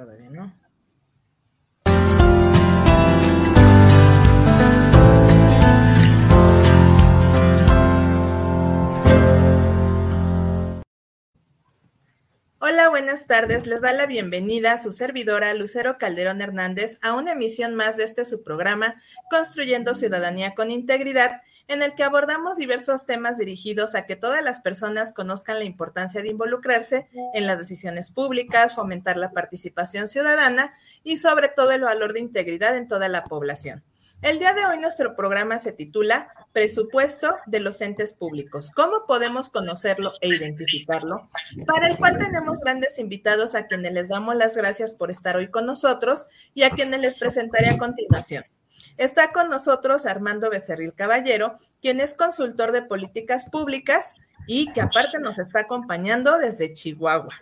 todavía no. Hola, buenas tardes. Les da la bienvenida a su servidora Lucero Calderón Hernández a una emisión más de este su programa Construyendo Ciudadanía con Integridad, en el que abordamos diversos temas dirigidos a que todas las personas conozcan la importancia de involucrarse en las decisiones públicas, fomentar la participación ciudadana y sobre todo el valor de integridad en toda la población. El día de hoy nuestro programa se titula Presupuesto de los entes públicos. ¿Cómo podemos conocerlo e identificarlo? Para el cual tenemos grandes invitados a quienes les damos las gracias por estar hoy con nosotros y a quienes les presentaré a continuación. Está con nosotros Armando Becerril Caballero, quien es consultor de políticas públicas y que aparte nos está acompañando desde Chihuahua.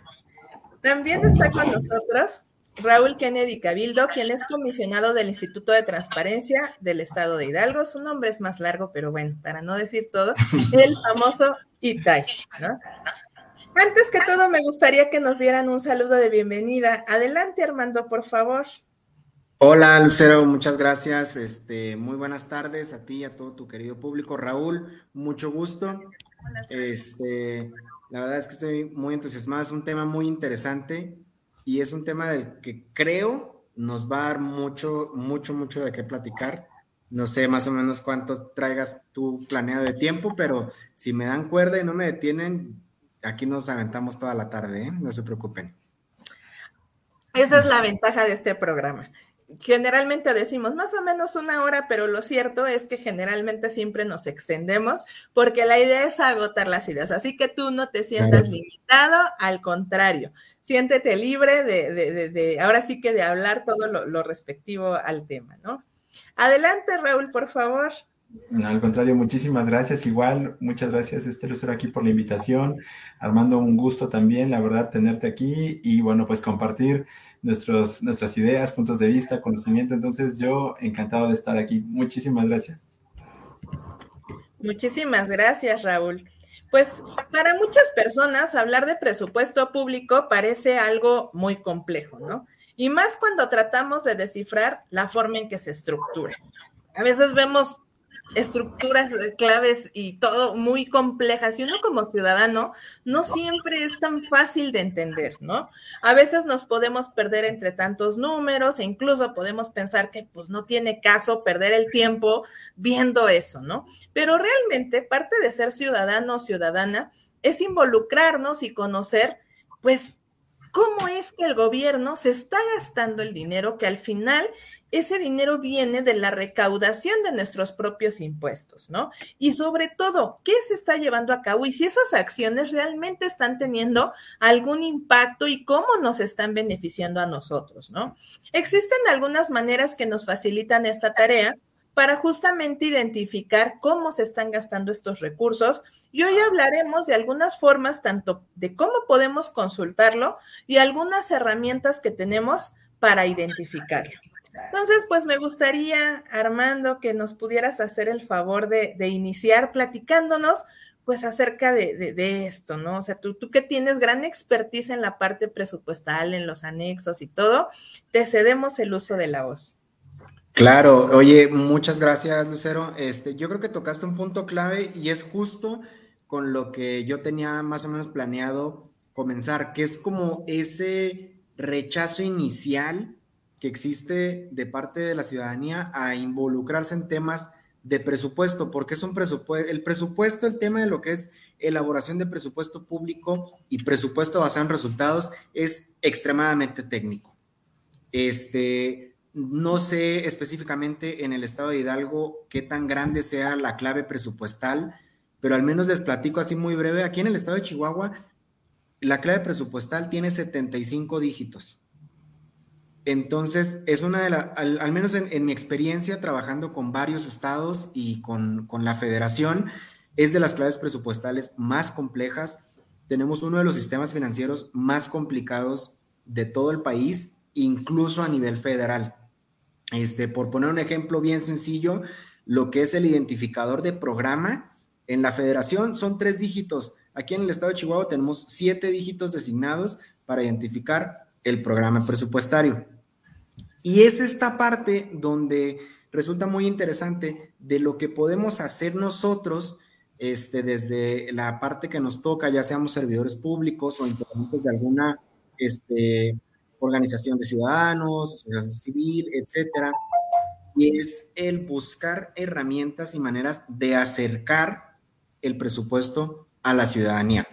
También está con nosotros Raúl Kennedy Cabildo, quien es comisionado del Instituto de Transparencia del Estado de Hidalgo. Su nombre es más largo, pero bueno, para no decir todo, el famoso ITAI. Antes que todo, me gustaría que nos dieran un saludo de bienvenida. Adelante, Armando, por favor. Hola, Lucero, muchas gracias. Este, muy buenas tardes a ti y a todo tu querido público. Raúl, mucho gusto. Este, la verdad es que estoy muy entusiasmado. Es un tema muy interesante y es un tema del que creo nos va a dar mucho, mucho, mucho de qué platicar. No sé más o menos cuánto traigas tu planeado de tiempo, pero si me dan cuerda y no me detienen, aquí nos aventamos toda la tarde, ¿eh? no se preocupen. Esa es la ventaja de este programa generalmente decimos más o menos una hora, pero lo cierto es que generalmente siempre nos extendemos porque la idea es agotar las ideas. Así que tú no te sientas limitado, al contrario, siéntete libre de, ahora sí que de hablar todo lo, lo respectivo al tema, ¿no? Adelante, Raúl, por favor. Al contrario, muchísimas gracias. Igual, muchas gracias, este Lucero, aquí por la invitación. Armando, un gusto también, la verdad, tenerte aquí y bueno, pues compartir nuestros, nuestras ideas, puntos de vista, conocimiento. Entonces, yo encantado de estar aquí. Muchísimas gracias. Muchísimas gracias, Raúl. Pues para muchas personas hablar de presupuesto público parece algo muy complejo, ¿no? Y más cuando tratamos de descifrar la forma en que se estructura. A veces vemos estructuras claves y todo muy complejas y uno como ciudadano no siempre es tan fácil de entender, ¿no? A veces nos podemos perder entre tantos números e incluso podemos pensar que pues no tiene caso perder el tiempo viendo eso, ¿no? Pero realmente parte de ser ciudadano o ciudadana es involucrarnos y conocer pues cómo es que el gobierno se está gastando el dinero que al final ese dinero viene de la recaudación de nuestros propios impuestos, ¿no? Y sobre todo, ¿qué se está llevando a cabo y si esas acciones realmente están teniendo algún impacto y cómo nos están beneficiando a nosotros, ¿no? Existen algunas maneras que nos facilitan esta tarea para justamente identificar cómo se están gastando estos recursos. Y hoy hablaremos de algunas formas, tanto de cómo podemos consultarlo y algunas herramientas que tenemos para identificarlo. Entonces, pues me gustaría, Armando, que nos pudieras hacer el favor de, iniciar platicándonos pues acerca de, esto, ¿no? O sea, tú, tú que tienes gran expertise en la parte presupuestal, en los anexos y todo, te cedemos el uso de la voz. Claro, oye, muchas gracias, Lucero. Este, yo creo que tocaste un punto clave y es justo con lo que yo tenía más o menos planeado comenzar, que es como ese rechazo inicial que existe de parte de la ciudadanía a involucrarse en temas de presupuesto, porque es un presupuesto, el presupuesto, el tema de lo que es elaboración de presupuesto público y presupuesto basado en resultados es extremadamente técnico. Este, no sé específicamente en el estado de Hidalgo qué tan grande sea la clave presupuestal, pero al menos les platico así muy breve. Aquí en el estado de Chihuahua, la clave presupuestal tiene 75 dígitos. Entonces, es una de las, al, menos en, mi experiencia trabajando con varios estados y con, con la federación, es de las claves presupuestales más complejas. Tenemos uno de los sistemas financieros más complicados de todo el país, incluso a nivel federal. Este, por poner un ejemplo bien sencillo, lo que es el identificador de programa, en la federación son tres dígitos. Aquí en el estado de Chihuahua tenemos siete dígitos designados para identificar el programa presupuestario. Y es esta parte donde resulta muy interesante de lo que podemos hacer nosotros este, desde la parte que nos toca, ya seamos servidores públicos o integrantes de alguna este, organización de ciudadanos, asociación civil, etcétera, y es el buscar herramientas y maneras de acercar el presupuesto a la ciudadanía.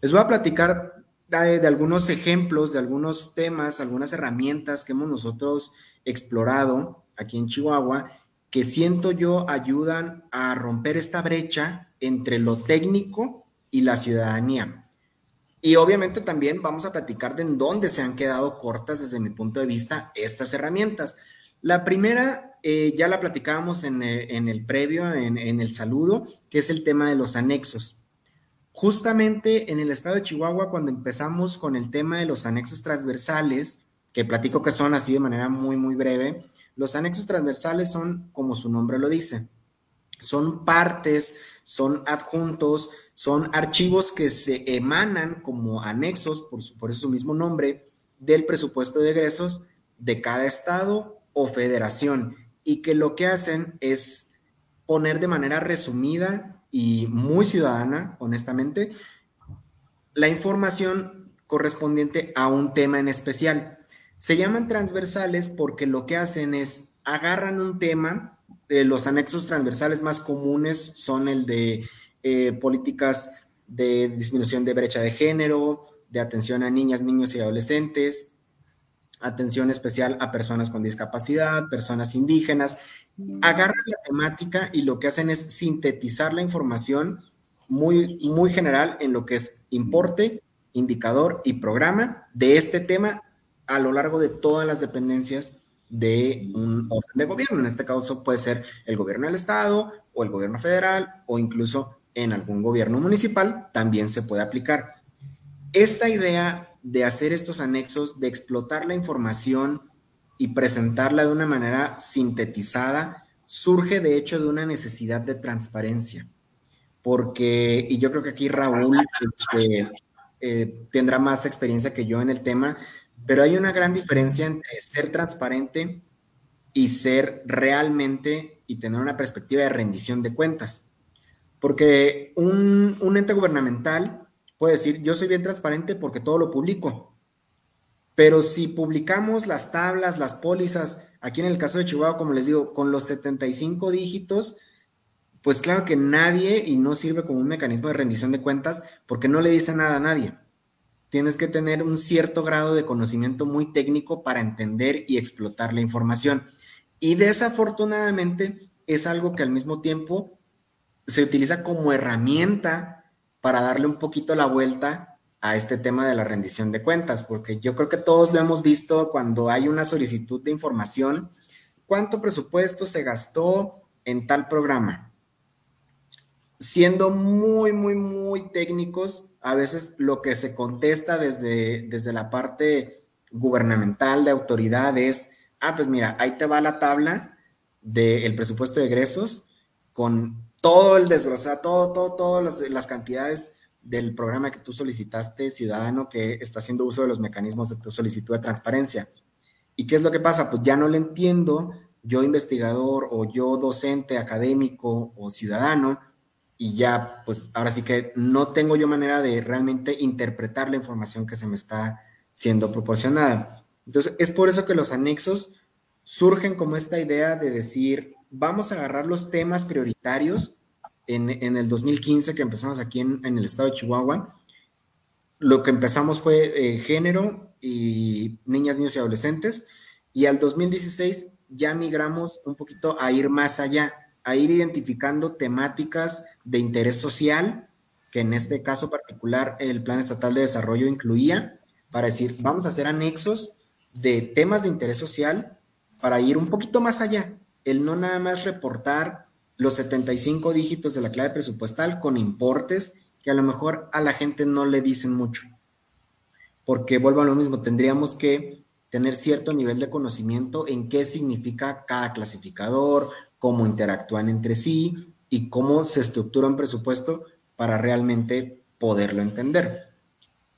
Les voy a platicar de, de algunos ejemplos, de algunos temas, algunas herramientas que hemos nosotros explorado aquí en Chihuahua que siento yo ayudan a romper esta brecha entre lo técnico y la ciudadanía. Y obviamente también vamos a platicar de en dónde se han quedado cortas desde mi punto de vista estas herramientas. La primera eh, ya la platicábamos en, eh, el previo, en, en el saludo, que es el tema de los anexos. Justamente en el estado de Chihuahua, cuando empezamos con el tema de los anexos transversales, que platico que son así de manera muy, muy breve, los anexos transversales son, como su nombre lo dice, son partes, son adjuntos, son archivos que se emanan como anexos, por, su, por su mismo nombre, del presupuesto de egresos de cada estado o federación y que lo que hacen es poner de manera resumida y muy ciudadana, honestamente, la información correspondiente a un tema en especial. Se llaman transversales porque lo que hacen es agarran un tema, eh, los anexos transversales más comunes son el de eh, políticas de disminución de brecha de género, de atención a niñas, niños y adolescentes, atención especial a personas con discapacidad, personas indígenas. Agarran la temática y lo que hacen es sintetizar la información muy, muy general en lo que es importe, indicador y programa de este tema a lo largo de todas las dependencias de un orden de gobierno. En este caso puede ser el gobierno del estado o el gobierno federal o incluso en algún gobierno municipal también se puede aplicar. Esta idea de hacer estos anexos, de explotar la información y presentarla de una manera sintetizada, surge de hecho de una necesidad de transparencia. Porque, y yo creo que aquí Raúl este, eh, tendrá más experiencia que yo en el tema, pero hay una gran diferencia entre ser transparente y ser realmente y tener una perspectiva de rendición de cuentas. Porque un, ente gubernamental puede decir, yo soy bien transparente porque todo lo publico. Pero si publicamos las tablas, las pólizas, aquí en el caso de Chihuahua, como les digo, con los 75 dígitos, pues claro que nadie, y no sirve como un mecanismo de rendición de cuentas, porque no le dice nada a nadie tienes que tener un cierto grado de conocimiento muy técnico para entender y explotar la información. Y desafortunadamente es algo que al mismo tiempo se utiliza como herramienta para darle un poquito la vuelta a este tema de la rendición de cuentas, porque yo creo que todos lo hemos visto cuando hay una solicitud de información, cuánto presupuesto se gastó en tal programa. Siendo muy, muy, muy técnicos, a veces lo que se contesta desde, desde la parte gubernamental de autoridad es, ah, pues mira, ahí te va la tabla del presupuesto de egresos con todo el desglosado, todo, todo, todas las, cantidades del programa que tú solicitaste, ciudadano, que está haciendo uso de los mecanismos de tu solicitud de transparencia. ¿Y qué es lo que pasa? Pues ya no le entiendo, yo investigador o yo docente, académico o ciudadano, y ya, pues ahora sí que no tengo yo manera de realmente interpretar la información que se me está siendo proporcionada. Entonces, es por eso que los anexos surgen como esta idea de decir, vamos a agarrar los temas prioritarios en, el 2015 que empezamos aquí en, el estado de Chihuahua. Lo que empezamos fue eh, género y niñas, niños y adolescentes. Y al 2016 ya migramos un poquito a ir más allá a ir identificando temáticas de interés social, que en este caso particular el Plan Estatal de Desarrollo incluía, para decir, vamos a hacer anexos de temas de interés social para ir un poquito más allá, el no nada más reportar los 75 dígitos de la clave presupuestal con importes que a lo mejor a la gente no le dicen mucho. Porque vuelvo a lo mismo, tendríamos que tener cierto nivel de conocimiento en qué significa cada clasificador, cómo interactúan entre sí y cómo se estructura un presupuesto para realmente poderlo entender.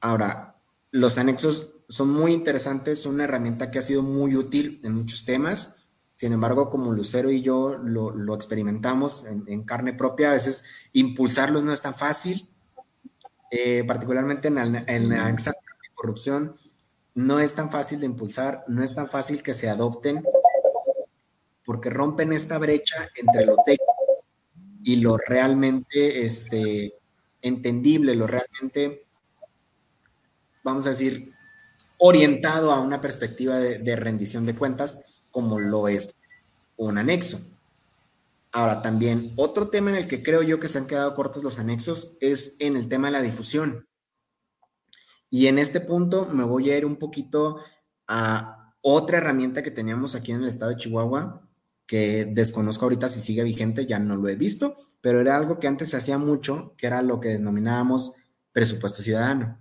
Ahora, los anexos son muy interesantes, son una herramienta que ha sido muy útil en muchos temas. Sin embargo, como Lucero y yo lo, experimentamos en, carne propia, a veces impulsarlos no es tan fácil, eh, particularmente en, la, en la corrupción, no es tan fácil de impulsar, no es tan fácil que se adopten, porque rompen esta brecha entre lo técnico y lo realmente este, entendible, lo realmente, vamos a decir, orientado a una perspectiva de, rendición de cuentas, como lo es un anexo. Ahora, también otro tema en el que creo yo que se han quedado cortos los anexos es en el tema de la difusión. Y en este punto me voy a ir un poquito a otra herramienta que teníamos aquí en el estado de Chihuahua, que desconozco ahorita si sigue vigente, ya no lo he visto, pero era algo que antes se hacía mucho, que era lo que denominábamos presupuesto ciudadano,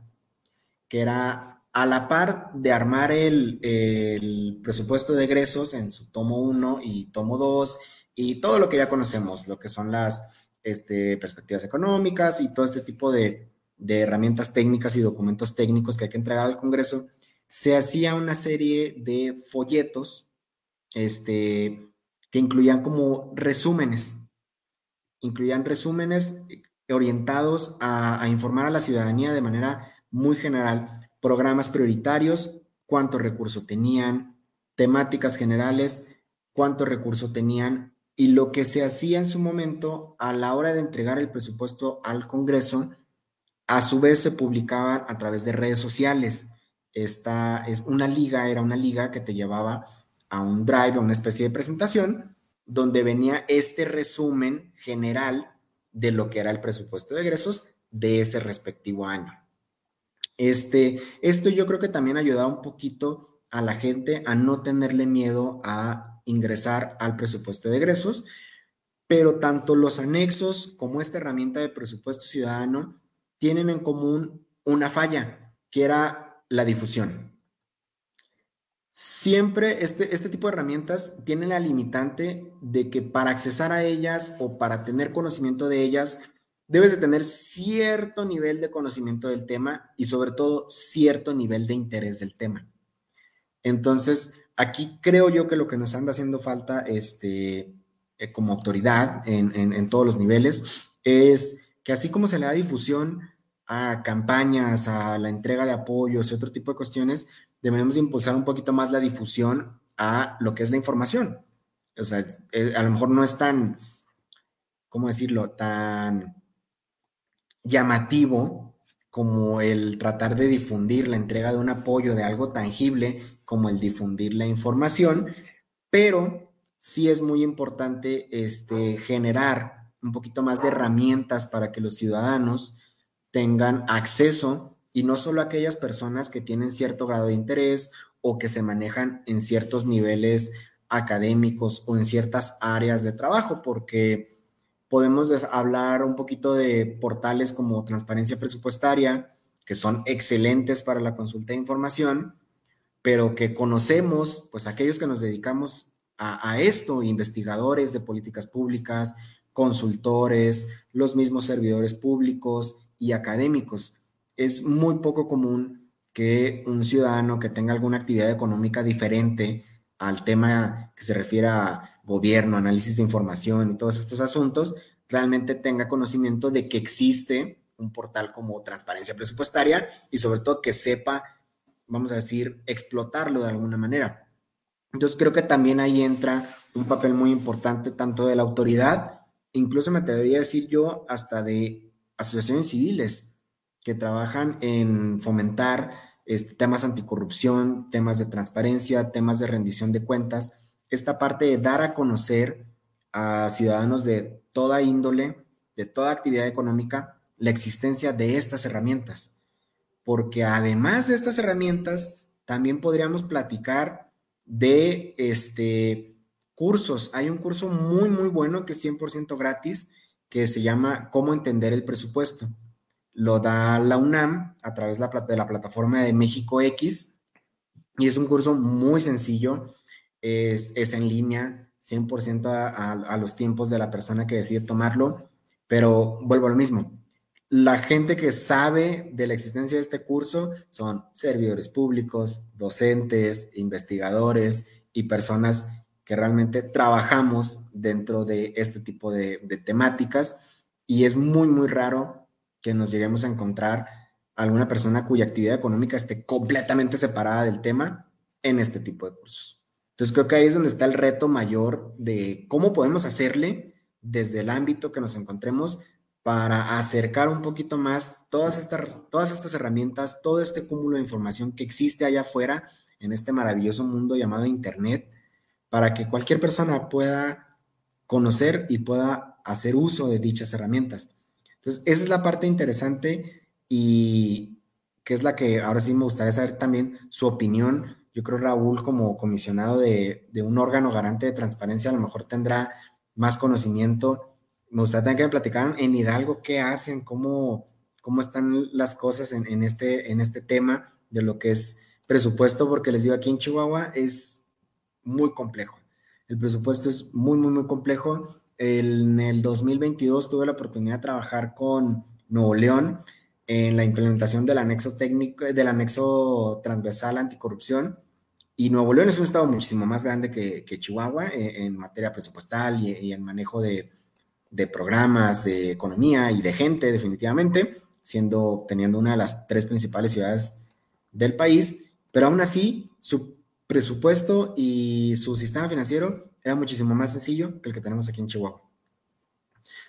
que era a la par de armar el, presupuesto de egresos en su tomo 1 y tomo 2 y todo lo que ya conocemos, lo que son las este, perspectivas económicas y todo este tipo de, de herramientas técnicas y documentos técnicos que hay que entregar al Congreso, se hacía una serie de folletos este, que incluían como resúmenes, incluían resúmenes orientados a, informar a la ciudadanía de manera muy general, programas prioritarios, cuánto recurso tenían, temáticas generales, cuánto recurso tenían y lo que se hacía en su momento a la hora de entregar el presupuesto al Congreso, a su vez se publicaban a través de redes sociales. Esta es una liga, era una liga que te llevaba a un drive, a una especie de presentación, donde venía este resumen general de lo que era el presupuesto de egresos de ese respectivo año. Este, esto yo creo que también ha ayudado un poquito a la gente a no tenerle miedo a ingresar al presupuesto de egresos, pero tanto los anexos como esta herramienta de presupuesto ciudadano tienen en común una falla, que era la difusión. Siempre este, este tipo de herramientas tienen la limitante de que para accesar a ellas o para tener conocimiento de ellas, debes de tener cierto nivel de conocimiento del tema y sobre todo cierto nivel de interés del tema. Entonces, aquí creo yo que lo que nos anda haciendo falta este, eh, como autoridad en, todos los niveles es que así como se le da difusión a campañas, a la entrega de apoyos y otro tipo de cuestiones, debemos impulsar un poquito más la difusión a lo que es la información. O sea, eh, a lo mejor no es tan, ¿cómo decirlo?, tan llamativo como el tratar de difundir la entrega de un apoyo de algo tangible, como el difundir la información, pero sí es muy importante este, generar un poquito más de herramientas para que los ciudadanos tengan acceso y no solo aquellas personas que tienen cierto grado de interés o que se manejan en ciertos niveles académicos o en ciertas áreas de trabajo, porque podemos hablar un poquito de portales como Transparencia Presupuestaria, que son excelentes para la consulta de información, pero que conocemos, pues aquellos que nos dedicamos a, a esto, investigadores de políticas públicas, consultores, los mismos servidores públicos y académicos. Es muy poco común que un ciudadano que tenga alguna actividad económica diferente al tema que se refiere a gobierno, análisis de información y todos estos asuntos, realmente tenga conocimiento de que existe un portal como transparencia presupuestaria y sobre todo que sepa, vamos a decir, explotarlo de alguna manera. Entonces creo que también ahí entra un papel muy importante tanto de la autoridad, incluso me atrevería a decir yo hasta de asociaciones civiles, que trabajan en fomentar este, temas anticorrupción, temas de transparencia, temas de rendición de cuentas, esta parte de dar a conocer a ciudadanos de toda índole, de toda actividad económica, la existencia de estas herramientas. Porque además de estas herramientas, también podríamos platicar de este, cursos. Hay un curso muy, muy bueno que es 100% gratis, que se llama Cómo entender el presupuesto lo da la UNAM a través de la, plataforma de México X y es un curso muy sencillo, es, en línea, 100% a, a, los tiempos de la persona que decide tomarlo, pero vuelvo a lo mismo. la gente que sabe de la existencia de este curso son servidores públicos, docentes, investigadores y personas que realmente trabajamos dentro de este tipo de, temáticas y es muy, muy raro que nos lleguemos a encontrar alguna persona cuya actividad económica esté completamente separada del tema en este tipo de cursos. Entonces creo que ahí es donde está el reto mayor de cómo podemos hacerle desde el ámbito que nos encontremos para acercar un poquito más todas estas, todas estas herramientas, todo este cúmulo de información que existe allá afuera en este maravilloso mundo llamado Internet, para que cualquier persona pueda conocer y pueda hacer uso de dichas herramientas. Entonces, esa es la parte interesante y que es la que ahora sí me gustaría saber también su opinión. Yo creo Raúl como comisionado de, de un órgano garante de transparencia a lo mejor tendrá más conocimiento me gustaría también que me platicaran en Hidalgo qué hacen, cómo, cómo están las cosas en, este, en este tema de lo que es presupuesto, porque les digo, aquí en Chihuahua es muy complejo. El presupuesto es muy, muy, muy complejo. en el 2022 tuve la oportunidad de trabajar con Nuevo León en la implementación del anexo técnico, del anexo transversal anticorrupción. Y Nuevo León es un estado muchísimo más grande que, Chihuahua en, materia presupuestal y, y en manejo de, de programas, de economía y de gente, definitivamente, siendo, teniendo una de las tres principales ciudades del país, pero aún así su presupuesto y su sistema financiero era muchísimo más sencillo que el que tenemos aquí en Chihuahua.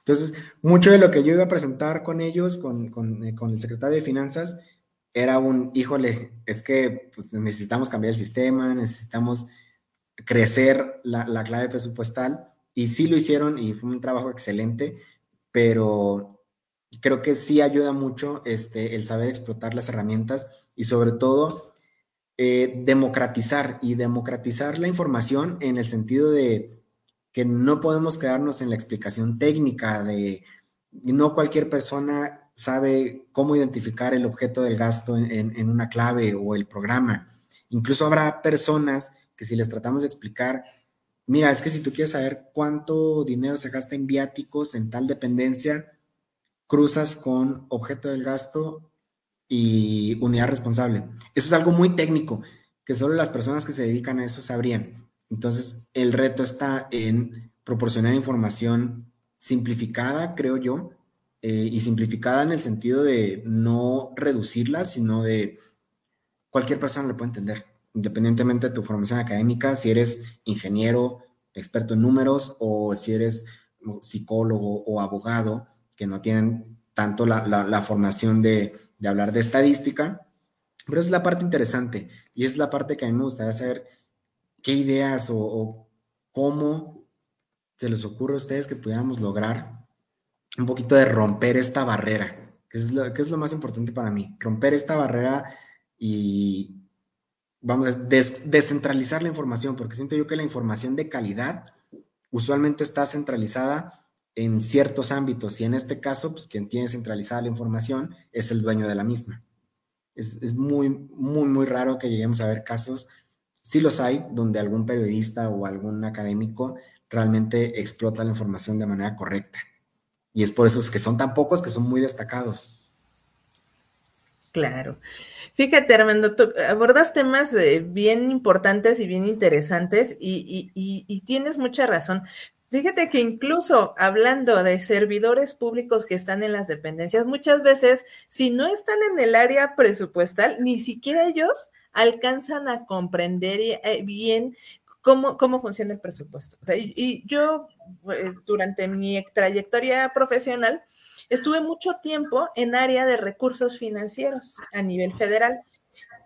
Entonces, mucho de lo que yo iba a presentar con ellos, con, eh, el secretario de Finanzas, era un, híjole, es que pues, necesitamos cambiar el sistema, necesitamos crecer la, la clave presupuestal y sí lo hicieron y fue un trabajo excelente, pero creo que sí ayuda mucho este, el saber explotar las herramientas y sobre todo eh, democratizar y democratizar la información en el sentido de que no podemos quedarnos en la explicación técnica de no cualquier persona sabe cómo identificar el objeto del gasto en, una clave o el programa. Incluso habrá personas que si les tratamos de explicar mira, es que si tú quieres saber cuánto dinero se gasta en viáticos en tal dependencia, cruzas con objeto del gasto y unidad responsable. Eso es algo muy técnico que solo las personas que se dedican a eso sabrían. Entonces, el reto está en proporcionar información simplificada, creo yo, eh, y simplificada en el sentido de no reducirla, sino de cualquier persona lo puede entender independientemente de tu formación académica, si eres ingeniero, experto en números o si eres psicólogo o abogado, que no tienen tanto la, formación de, hablar de estadística, pero es la parte interesante y es la parte que a mí me gustaría saber qué ideas o, cómo se les ocurre a ustedes que pudiéramos lograr un poquito de romper esta barrera, que es lo, que es lo más importante para mí, romper esta barrera y, vamos a descentralizar la información, porque siento yo que la información de calidad usualmente está centralizada en ciertos ámbitos y en este caso, pues quien tiene centralizada la información es el dueño de la misma. Es, muy, muy, muy raro que lleguemos a ver casos, sí los hay, donde algún periodista o algún académico realmente explota la información de manera correcta. Y es por eso que son tan pocos que son muy destacados. Claro. Fíjate, Armando, tú abordas temas eh, bien importantes y bien interesantes y, tienes mucha razón. Fíjate que incluso hablando de servidores públicos que están en las dependencias, muchas veces, si no están en el área presupuestal, ni siquiera ellos alcanzan a comprender eh, bien cómo, cómo funciona el presupuesto. Y, yo, eh, durante mi trayectoria profesional, Estuve mucho tiempo en área de recursos financieros a nivel federal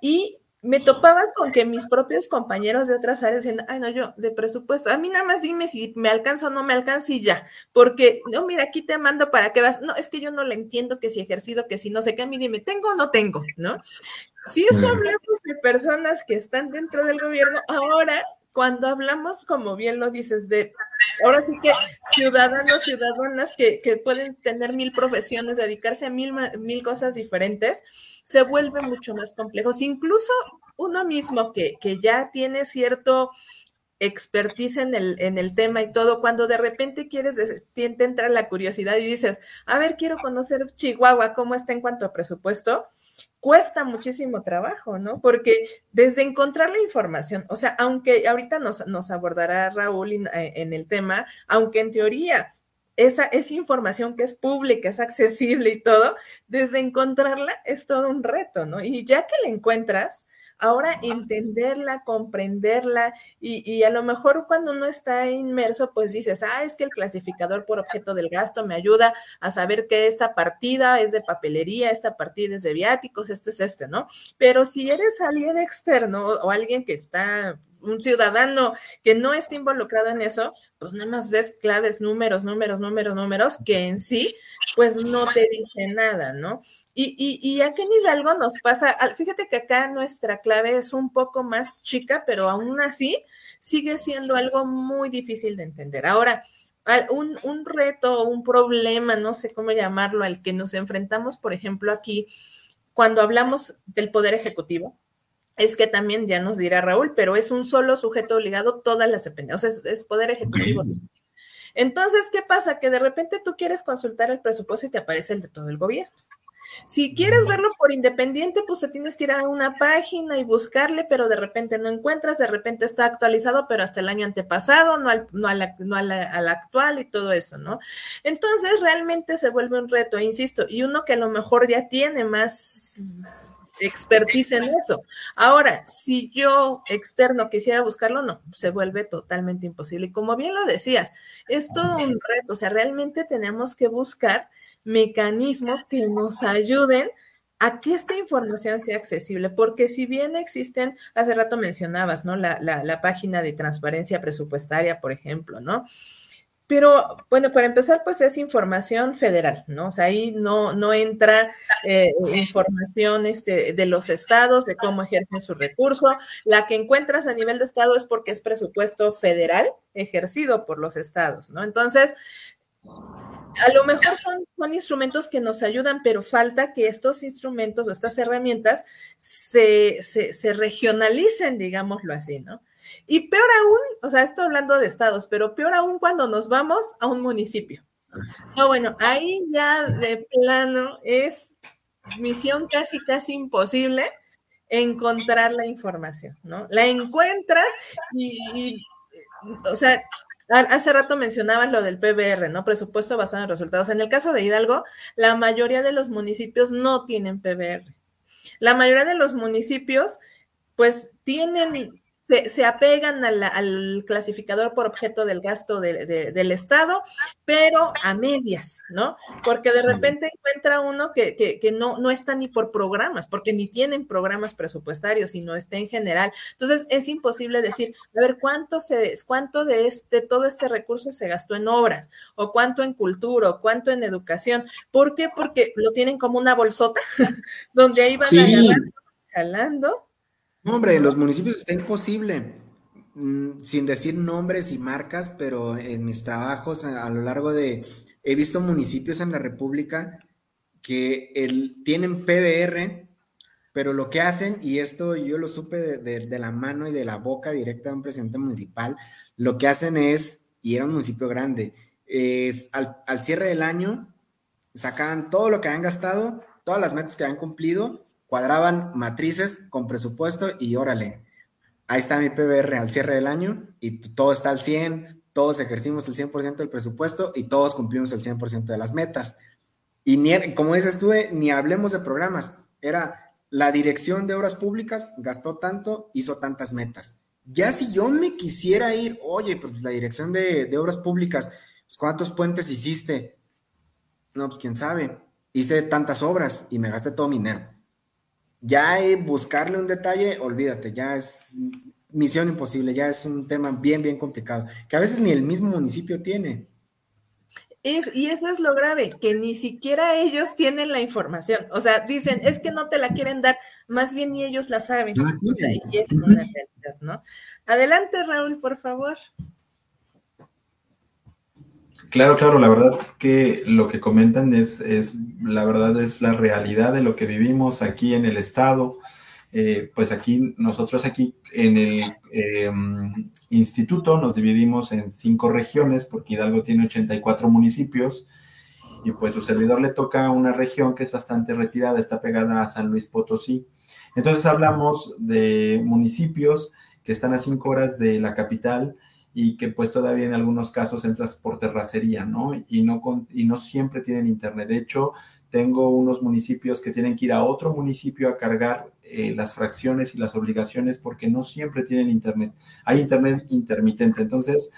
y me topaba con que mis propios compañeros de otras áreas decían, ay, no, yo de presupuesto, a mí nada más dime si me alcanza o no me alcanza y ya, porque, no, mira, aquí te mando para que vas, no, es que yo no le entiendo que si ejercido, que si no sé qué, a mí dime, ¿tengo o no tengo? ¿No? Si eso hablamos de personas que están dentro del gobierno, ahora cuando hablamos, como bien lo dices, de ahora sí que ciudadanos, ciudadanas que, pueden tener mil profesiones, dedicarse a mil, mil cosas diferentes, se vuelve mucho más complejo. Incluso uno mismo que, que ya tiene cierto expertise en el, en el tema y todo, cuando de repente quieres, te entra la curiosidad y dices, a ver, quiero conocer Chihuahua, cómo está en cuanto a presupuesto, cuesta muchísimo trabajo, ¿no? Porque desde encontrar la información, o sea, aunque ahorita nos, nos abordará Raúl en, eh, en el tema, aunque en teoría esa, esa, información que es pública, es accesible y todo, desde encontrarla es todo un reto, ¿no? Y ya que la encuentras, Ahora entenderla, comprenderla y, a lo mejor cuando uno está inmerso, pues dices, ah, es que el clasificador por objeto del gasto me ayuda a saber que esta partida es de papelería, esta partida es de viáticos, este es este, ¿no? Pero si eres alguien externo o alguien que está un ciudadano que no esté involucrado en eso, pues nada más ves claves, números, números, números, números, que en sí, pues no te dice nada, ¿no? Y, y, y aquí en Hidalgo nos pasa, fíjate que acá nuestra clave es un poco más chica, pero aún así sigue siendo algo muy difícil de entender. Ahora, un, un reto, un problema, no sé cómo llamarlo, al que nos enfrentamos, por ejemplo, aquí, cuando hablamos del poder ejecutivo, es que también ya nos dirá Raúl, pero es un solo sujeto obligado todas las dependencias, o sea, es, poder ejecutivo. Entonces, ¿qué pasa? Que de repente tú quieres consultar el presupuesto y te aparece el de todo el gobierno. Si quieres verlo por independiente, pues te tienes que ir a una página y buscarle, pero de repente no encuentras, de repente está actualizado, pero hasta el año antepasado, no al, no, no al actual y todo eso, ¿no? Entonces realmente se vuelve un reto, insisto, y uno que a lo mejor ya tiene más expertise en eso. Ahora, si yo externo quisiera buscarlo, no, se vuelve totalmente imposible. Y como bien lo decías, es todo un reto, o sea, realmente tenemos que buscar mecanismos que nos ayuden a que esta información sea accesible, porque si bien existen, hace rato mencionabas, ¿no? La, la, la página de transparencia presupuestaria, por ejemplo, ¿no? Pero bueno, para empezar, pues es información federal, ¿no? O sea, ahí no, no entra eh, información este, de los estados, de cómo ejercen su recurso. La que encuentras a nivel de estado es porque es presupuesto federal ejercido por los estados, ¿no? Entonces, a lo mejor son, son instrumentos que nos ayudan, pero falta que estos instrumentos o estas herramientas se, se, se regionalicen, digámoslo así, ¿no? Y peor aún, o sea, estoy hablando de estados, pero peor aún cuando nos vamos a un municipio. No, bueno, ahí ya de plano es misión casi, casi imposible encontrar la información, ¿no? La encuentras y, o sea, hace rato mencionabas lo del PBR, ¿no? Presupuesto basado en resultados. En el caso de Hidalgo, la mayoría de los municipios no tienen PBR. La mayoría de los municipios, pues, tienen se, apegan al clasificador por objeto del gasto del Estado, pero a medias, ¿no? Porque de repente encuentra uno que, que, no, no está ni por programas, porque ni tienen programas presupuestarios, sino está en general. Entonces es imposible decir, a ver, ¿cuánto, se, cuánto de este, todo este recurso se gastó en obras? ¿O cuánto en cultura? ¿O cuánto en educación? ¿Por qué? Porque lo tienen como una bolsota, donde ahí van a jalando hombre, en los municipios está imposible, mm, sin decir nombres y marcas, pero en mis trabajos a, lo largo de, he visto municipios en la República que el, tienen PBR, pero lo que hacen, y esto yo lo supe de, la mano y de la boca directa de un presidente municipal, lo que hacen es, y era un municipio grande, es al, al cierre del año, sacaban todo lo que habían gastado, todas las metas que habían cumplido, cuadraban matrices con presupuesto y órale, ahí está mi PBR al cierre del año y todo está al 100, todos ejercimos el 100% del presupuesto y todos cumplimos el 100% de las metas. Y ni, como dices tú, eh, ni hablemos de programas, era la dirección de obras públicas gastó tanto, hizo tantas metas. Ya si yo me quisiera ir, oye, pues la dirección de, de obras públicas, pues, ¿cuántos puentes hiciste? No, pues quién sabe. Hice tantas obras y me gasté todo mi dinero ya buscarle un detalle, olvídate, ya es misión imposible, ya es un tema bien, bien complicado, que a veces ni el mismo municipio tiene. y eso es lo grave, que ni siquiera ellos tienen la información. O sea, dicen, es que no te la quieren dar, más bien ni ellos la saben. y es una realidad, ¿no? Adelante, Raúl, por favor. Claro, claro, la verdad que lo que comentan es, es, la verdad es la realidad de lo que vivimos aquí en el estado. eh, pues aquí, nosotros aquí en el em, instituto nos dividimos en cinco regiones, porque Hidalgo tiene 84 municipios, y pues su servidor le toca una región que es bastante retirada, está pegada a San Luis Potosí. Entonces hablamos de municipios que están a cinco horas de la capital y que pues todavía en algunos casos entras por terracería, ¿no? Y no, y no siempre tienen internet. De hecho, tengo unos municipios que tienen que ir a otro municipio a cargar eh, las fracciones y las obligaciones porque no siempre tienen internet. Hay internet intermitente. Entonces,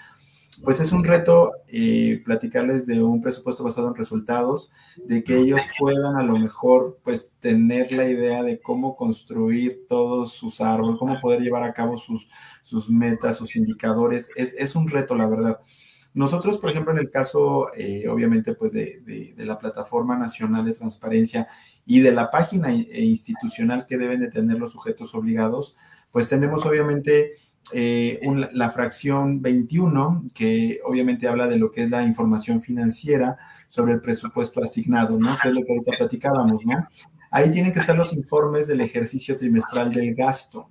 pues es un reto eh, platicarles de un presupuesto basado en resultados, de que ellos puedan a lo mejor pues tener la idea de cómo construir todos sus árboles, cómo poder llevar a cabo sus, sus metas, sus indicadores. Es, es un reto, la verdad. Nosotros, por ejemplo, en el caso, eh, obviamente, pues de, la Plataforma Nacional de Transparencia y de la página eh, institucional que deben de tener los sujetos obligados, pues tenemos obviamente eh, la fracción 21, que obviamente habla de lo que es la información financiera sobre el presupuesto asignado, ¿no? Que es lo que ahorita platicábamos, ¿no? Ahí tienen que estar los informes del ejercicio trimestral del gasto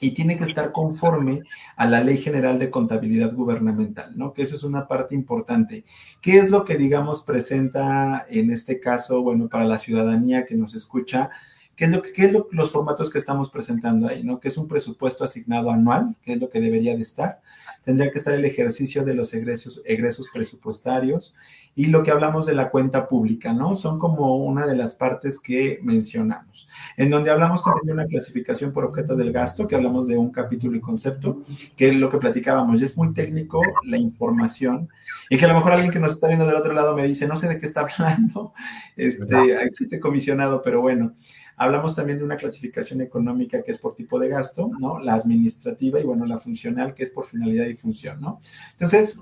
y tiene que estar conforme a la Ley General de Contabilidad Gubernamental, ¿no? Que eso es una parte importante. ¿Qué es lo que, digamos, presenta en este caso, bueno, para la ciudadanía que nos escucha? ¿Qué es, lo, qué es lo, los formatos que estamos presentando ahí? ¿no? Que es un presupuesto asignado anual, que es lo que debería de estar. Tendría que estar el ejercicio de los egresos, egresos presupuestarios y lo que hablamos de la cuenta pública, ¿no? Son como una de las partes que mencionamos. En donde hablamos también de una clasificación por objeto del gasto, que hablamos de un capítulo y concepto, que es lo que platicábamos. Y es muy técnico la información y que a lo mejor alguien que nos está viendo del otro lado me dice, no sé de qué está hablando, este, aquí te comisionado, pero bueno. Hablamos también de una clasificación económica que es por tipo de gasto, ¿no? La administrativa y, bueno, la funcional que es por finalidad y función, ¿no? Entonces,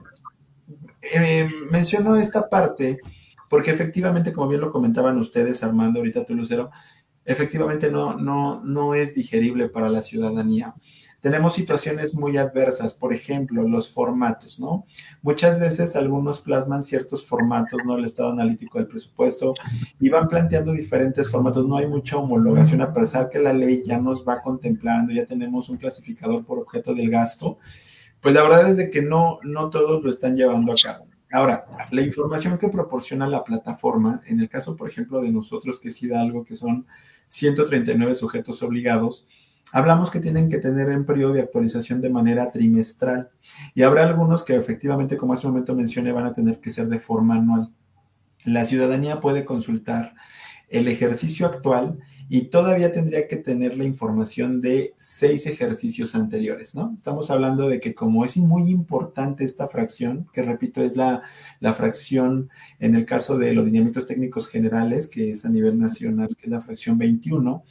eh, menciono esta parte porque efectivamente, como bien lo comentaban ustedes, Armando, ahorita tú, Lucero, efectivamente no, no, no es digerible para la ciudadanía tenemos situaciones muy adversas, por ejemplo, los formatos, ¿no? Muchas veces algunos plasman ciertos formatos, ¿no? El estado analítico del presupuesto y van planteando diferentes formatos, no hay mucha homologación, a pesar que la ley ya nos va contemplando, ya tenemos un clasificador por objeto del gasto, pues la verdad es de que no, no todos lo están llevando a cabo. Ahora, la información que proporciona la plataforma, en el caso, por ejemplo, de nosotros, que sí da algo que son 139 sujetos obligados, Hablamos que tienen que tener un periodo de actualización de manera trimestral y habrá algunos que efectivamente, como hace un momento mencioné, van a tener que ser de forma anual. La ciudadanía puede consultar el ejercicio actual y todavía tendría que tener la información de seis ejercicios anteriores, ¿no? Estamos hablando de que como es muy importante esta fracción, que repito es la, la fracción en el caso de los lineamientos técnicos generales, que es a nivel nacional, que es la fracción 21,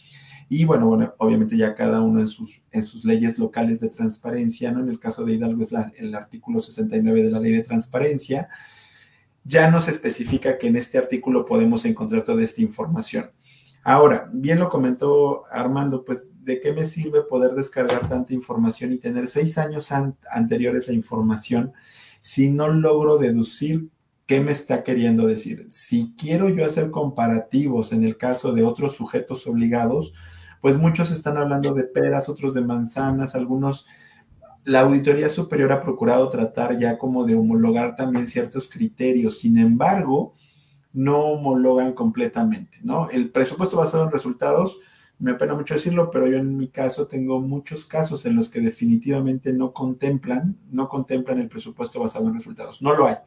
y bueno, bueno, obviamente ya cada uno en sus, en sus leyes locales de transparencia, ¿no? En el caso de Hidalgo es el artículo 69 de la ley de transparencia. Ya nos especifica que en este artículo podemos encontrar toda esta información. Ahora, bien lo comentó Armando, pues, ¿de qué me sirve poder descargar tanta información y tener seis años anteriores la información si no logro deducir qué me está queriendo decir? Si quiero yo hacer comparativos en el caso de otros sujetos obligados, pues muchos están hablando de peras, otros de manzanas, algunos, la Auditoría Superior ha procurado tratar ya como de homologar también ciertos criterios, sin embargo, no homologan completamente, ¿no? El presupuesto basado en resultados, me apena mucho decirlo, pero yo en mi caso tengo muchos casos en los que definitivamente no contemplan, no contemplan el presupuesto basado en resultados, no lo hay.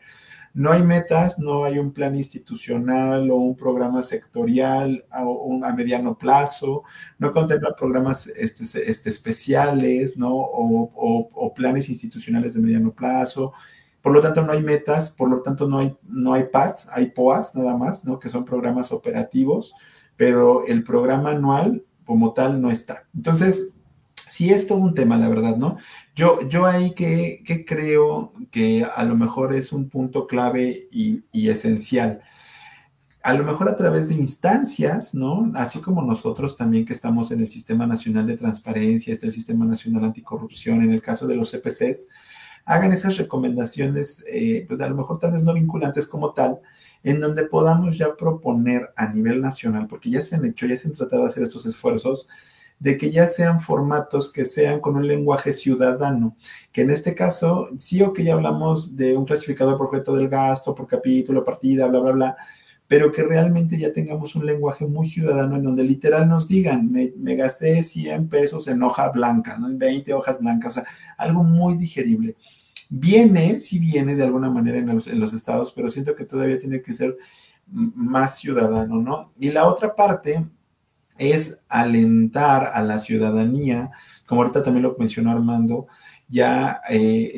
No hay metas, no hay un plan institucional o un programa sectorial a, a mediano plazo, no contempla programas este, este, especiales, ¿no? O, planes institucionales de mediano plazo. Por lo tanto, no hay metas, por lo tanto, no hay, no hay PATs, hay POAs nada más, ¿no? Que son programas operativos, pero el programa anual como tal no está. Entonces, sí es todo un tema, la verdad, ¿no? Yo, yo ahí que, creo que a lo mejor es un punto clave y, esencial. A lo mejor a través de instancias, ¿no? Así como nosotros también que estamos en el Sistema Nacional de Transparencia, este el Sistema Nacional Anticorrupción, en el caso de los CPCs, hagan esas recomendaciones, eh, pues a lo mejor tal vez no vinculantes como tal, en donde podamos ya proponer a nivel nacional, porque ya se han hecho, ya se han tratado de hacer estos esfuerzos, de que ya sean formatos que sean con un lenguaje ciudadano, que en este caso, sí o que ya hablamos de un clasificador por objeto del gasto, por capítulo, partida, bla, bla, bla, pero que realmente ya tengamos un lenguaje muy ciudadano en donde literal nos digan, me, gasté 100 pesos en hoja blanca, ¿no? en 20 hojas blancas, o sea, algo muy digerible. Viene, sí viene de alguna manera en los, en los estados, pero siento que todavía tiene que ser más ciudadano, ¿no? Y la otra parte es alentar a la ciudadanía, como ahorita también lo mencionó Armando, ya eh,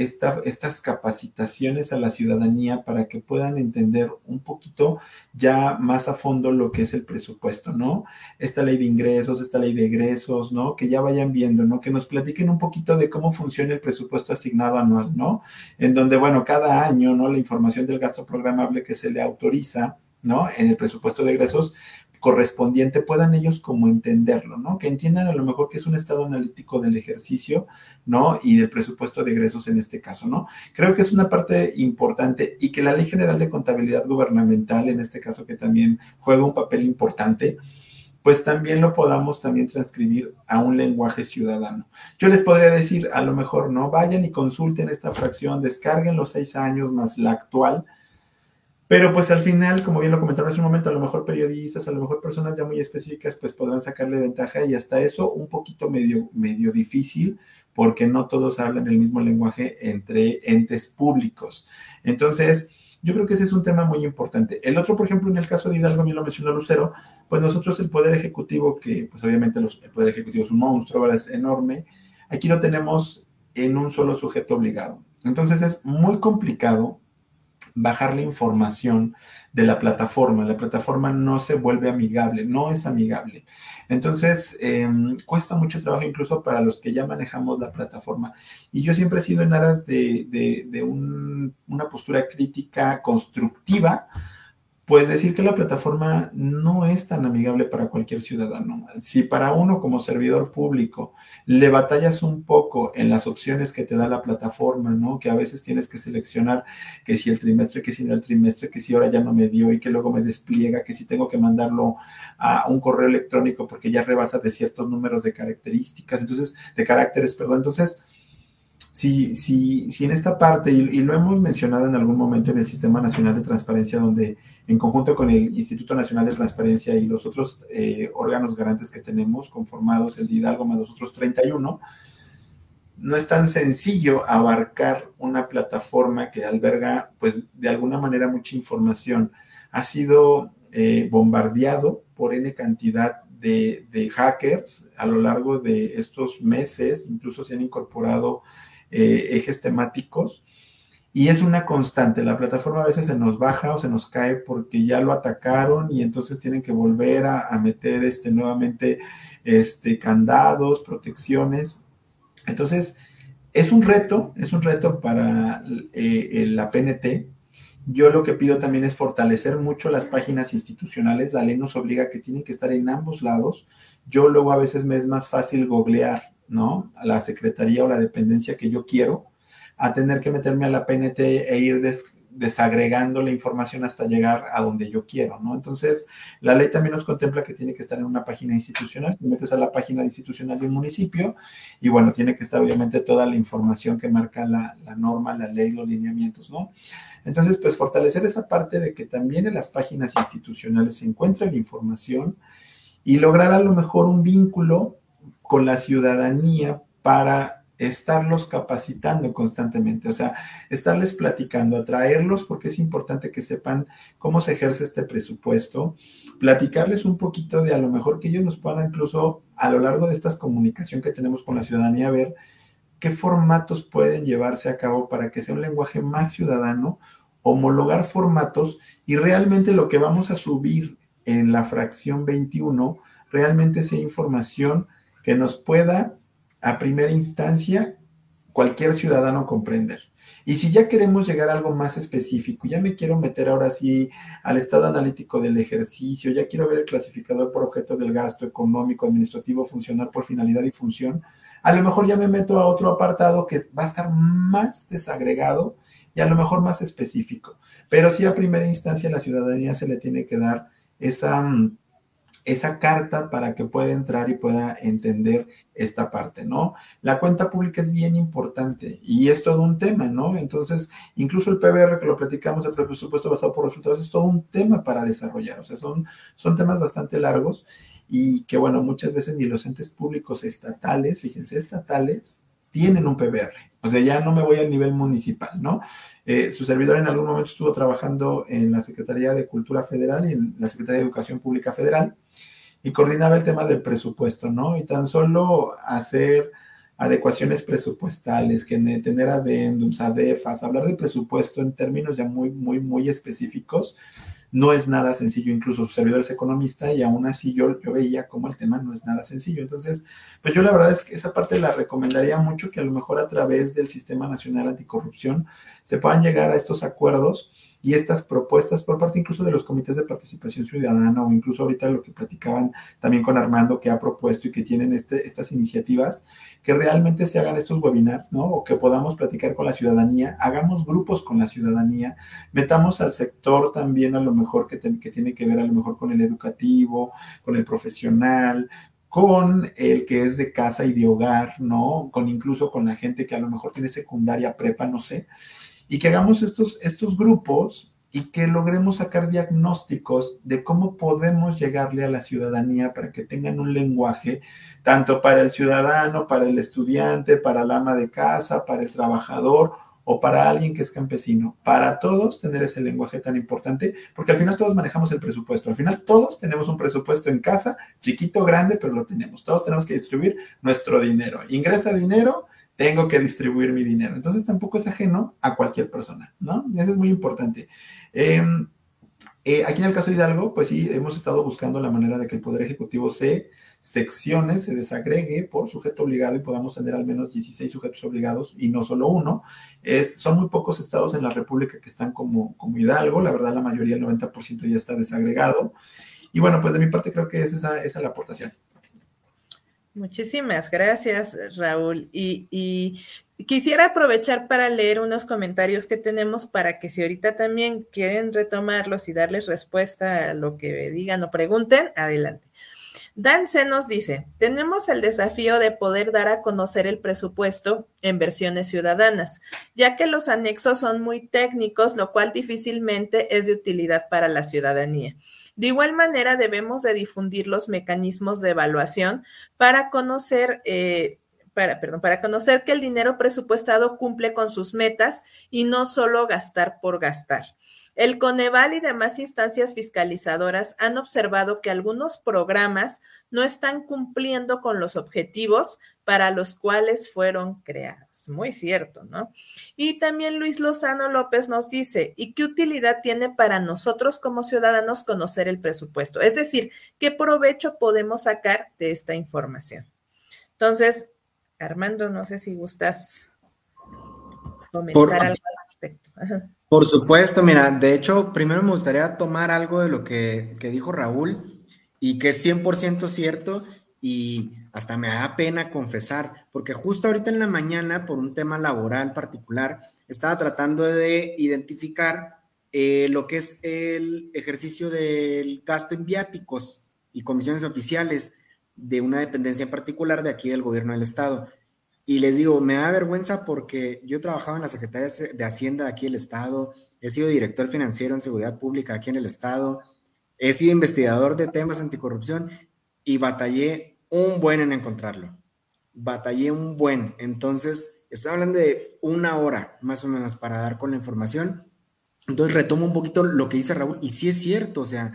estas capacitaciones a la ciudadanía para que puedan entender un poquito ya más a fondo lo que es el presupuesto, ¿no? Esta ley de ingresos, esta ley de egresos, ¿no? Que ya vayan viendo, ¿no? Que nos platiquen un poquito de cómo funciona el presupuesto asignado anual, ¿no? En donde, bueno, cada año, ¿no? La información del gasto programable que se le autoriza, ¿no? En el presupuesto de egresos, correspondiente puedan ellos como entenderlo, ¿no? Que entiendan a lo mejor que es un estado analítico del ejercicio, ¿no? Y del presupuesto de egresos en este caso, ¿no? Creo que es una parte importante y que la Ley General de Contabilidad Gubernamental, en este caso que también juega un papel importante, pues también lo podamos también transcribir a un lenguaje ciudadano. Yo les podría decir, a lo mejor, ¿no? Vayan y consulten esta fracción, descarguen los seis años más la actual, pero pues al final, como bien lo comentaron hace un momento, a lo mejor periodistas, a lo mejor personas ya muy específicas, pues podrán sacarle ventaja y hasta eso un poquito medio, medio difícil, porque no todos hablan el mismo lenguaje entre entes públicos. Entonces, yo creo que ese es un tema muy importante. El otro, por ejemplo, en el caso de Hidalgo, bien lo mencionó Lucero, pues nosotros el Poder Ejecutivo, que pues obviamente el Poder Ejecutivo es un monstruo, es enorme, aquí lo tenemos en un solo sujeto obligado. Entonces es muy complicado bajar la información de la plataforma. La plataforma no se vuelve amigable, no es amigable. Entonces, em, cuesta mucho trabajo incluso para los que ya manejamos la plataforma. Y yo siempre he sido en aras de, una postura crítica constructiva pues decir que la plataforma no es tan amigable para cualquier ciudadano. Si para uno como servidor público le batallas un poco en las opciones que te da la plataforma, ¿no? Que a veces tienes que seleccionar que si el trimestre, que si no el trimestre, que si ahora ya no me dio y que luego me despliega, que si tengo que mandarlo a un correo electrónico porque ya rebasa de ciertos números de características, entonces, de caracteres, perdón, entonces si, si, si en esta parte, y, lo hemos mencionado en algún momento en el Sistema Nacional de Transparencia, donde en conjunto con el Instituto Nacional de Transparencia y los otros eh, órganos garantes que tenemos conformados, el de Hidalgo más los otros 31, no es tan sencillo abarcar una plataforma que alberga, pues, de alguna manera mucha información. Ha sido eh, bombardeado por N cantidad de, hackers a lo largo de estos meses, incluso se han incorporado eh, ejes temáticos. Y es una constante, la plataforma a veces se nos baja o se nos cae porque ya lo atacaron y entonces tienen que volver a, meter este, nuevamente este, candados, protecciones. Entonces, es un reto, es un reto para eh, la PNT. Yo lo que pido también es fortalecer mucho las páginas institucionales. La ley nos obliga a que tienen que estar en ambos lados. Yo luego a veces me es más fácil googlear ¿no? La secretaría o la dependencia que yo quiero, a tener que meterme a la PNT e ir desagregando la información hasta llegar a donde yo quiero, ¿no? Entonces, la ley también nos contempla que tiene que estar en una página institucional, te metes a la página institucional de un municipio y bueno, tiene que estar obviamente toda la información que marca la, la norma, la ley, los lineamientos, ¿no? Entonces, pues fortalecer esa parte de que también en las páginas institucionales se encuentre la información y lograr a lo mejor un vínculo con la ciudadanía para estarlos capacitando constantemente, o sea, estarles platicando, atraerlos porque es importante que sepan cómo se ejerce este presupuesto, platicarles un poquito de a lo mejor que ellos nos puedan incluso a lo largo de esta comunicación que tenemos con la ciudadanía ver qué formatos pueden llevarse a cabo para que sea un lenguaje más ciudadano, homologar formatos y realmente lo que vamos a subir en la fracción 21 realmente sea información que nos pueda a primera instancia cualquier ciudadano comprender. Y si ya queremos llegar a algo más específico, ya me quiero meter ahora sí al estado analítico del ejercicio, ya quiero ver el clasificador por objeto del gasto económico, administrativo, funcional por finalidad y función, a lo mejor ya me meto a otro apartado que va a estar más desagregado y a lo mejor más específico. Pero sí a primera instancia la ciudadanía se le tiene que dar esa mm, esa carta para que pueda entrar y pueda entender esta parte, ¿no? La cuenta pública es bien importante y es todo un tema, ¿no? Entonces, incluso el PBR que lo platicamos, el presupuesto basado por resultados, es todo un tema para desarrollar, o sea, son, son temas bastante largos y que, bueno, muchas veces ni los entes públicos estatales, fíjense, estatales, tienen un PBR. O sea, ya no me voy al nivel municipal, ¿no? Eh, su servidor en algún momento estuvo trabajando en la Secretaría de Cultura Federal y en la Secretaría de Educación Pública Federal y coordinaba el tema del presupuesto, ¿no? Y tan solo hacer adecuaciones presupuestales, que tener adendums, adefas, hablar de presupuesto en términos ya muy, muy, muy específicos, no es nada sencillo, incluso su servidor es economista y aún así yo, yo veía como el tema no es nada sencillo. Entonces, pues yo la verdad es que esa parte la recomendaría mucho que a lo mejor a través del Sistema Nacional Anticorrupción se puedan llegar a estos acuerdos y estas propuestas por parte incluso de los comités de participación ciudadana o incluso ahorita lo que platicaban también con Armando que ha propuesto y que tienen este, estas iniciativas, que realmente se hagan estos webinars, ¿no? O que podamos platicar con la ciudadanía, hagamos grupos con la ciudadanía, metamos al sector también a lo mejor que, que tiene que ver a lo mejor con el educativo, con el profesional, con el que es de casa y de hogar, ¿no? Con incluso con la gente que a lo mejor tiene secundaria, prepa, no sé y que hagamos estos, estos grupos y que logremos sacar diagnósticos de cómo podemos llegarle a la ciudadanía para que tengan un lenguaje, tanto para el ciudadano, para el estudiante, para el ama de casa, para el trabajador o para alguien que es campesino, para todos tener ese lenguaje tan importante, porque al final todos manejamos el presupuesto, al final todos tenemos un presupuesto en casa, chiquito, grande, pero lo tenemos, todos tenemos que distribuir nuestro dinero, ingresa dinero tengo que distribuir mi dinero. Entonces tampoco es ajeno a cualquier persona, ¿no? Eso es muy importante. Em, eh, aquí en el caso de Hidalgo, pues sí, hemos estado buscando la manera de que el Poder Ejecutivo se seccione, se desagregue por sujeto obligado y podamos tener al menos 16 sujetos obligados y no solo uno. Son muy pocos estados en la República que están como, como Hidalgo, la verdad la mayoría, el 90% ya está desagregado. Y bueno, pues de mi parte creo que es esa, esa la aportación. Muchísimas gracias, Raúl. Y, quisiera aprovechar para leer unos comentarios que tenemos para que si ahorita también quieren retomarlos y darles respuesta a lo que digan o pregunten, adelante. Dan C nos dice, tenemos el desafío de poder dar a conocer el presupuesto en versiones ciudadanas, ya que los anexos son muy técnicos, lo cual difícilmente es de utilidad para la ciudadanía. De igual manera, debemos de difundir los mecanismos de evaluación para conocer, eh, para, perdón, para conocer que el dinero presupuestado cumple con sus metas y no solo gastar por gastar. El Coneval y demás instancias fiscalizadoras han observado que algunos programas no están cumpliendo con los objetivos para los cuales fueron creados. Muy cierto, ¿no? Y también Luis Lozano López nos dice, ¿y qué utilidad tiene para nosotros como ciudadanos conocer el presupuesto? Es decir, ¿qué provecho podemos sacar de esta información? Entonces, Armando, no sé si gustas comentar algo Por supuesto, mira, de hecho, primero me gustaría tomar algo de lo que, dijo Raúl y que es 100% cierto y hasta me da pena confesar, porque justo ahorita en la mañana, por un tema laboral particular, estaba tratando de identificar eh, lo que es el ejercicio del gasto en viáticos y comisiones oficiales de una dependencia en particular de aquí del gobierno del estado. Y les digo, me da vergüenza porque yo trabajaba en la Secretaría de Hacienda aquí en el Estado, he sido director financiero en seguridad pública aquí en el Estado, he sido investigador de temas anticorrupción y batallé un buen en encontrarlo. Batallé un buen. Entonces, estoy hablando de una hora más o menos para dar con la información. Entonces, retomo un poquito lo que dice Raúl. Y sí es cierto, o sea,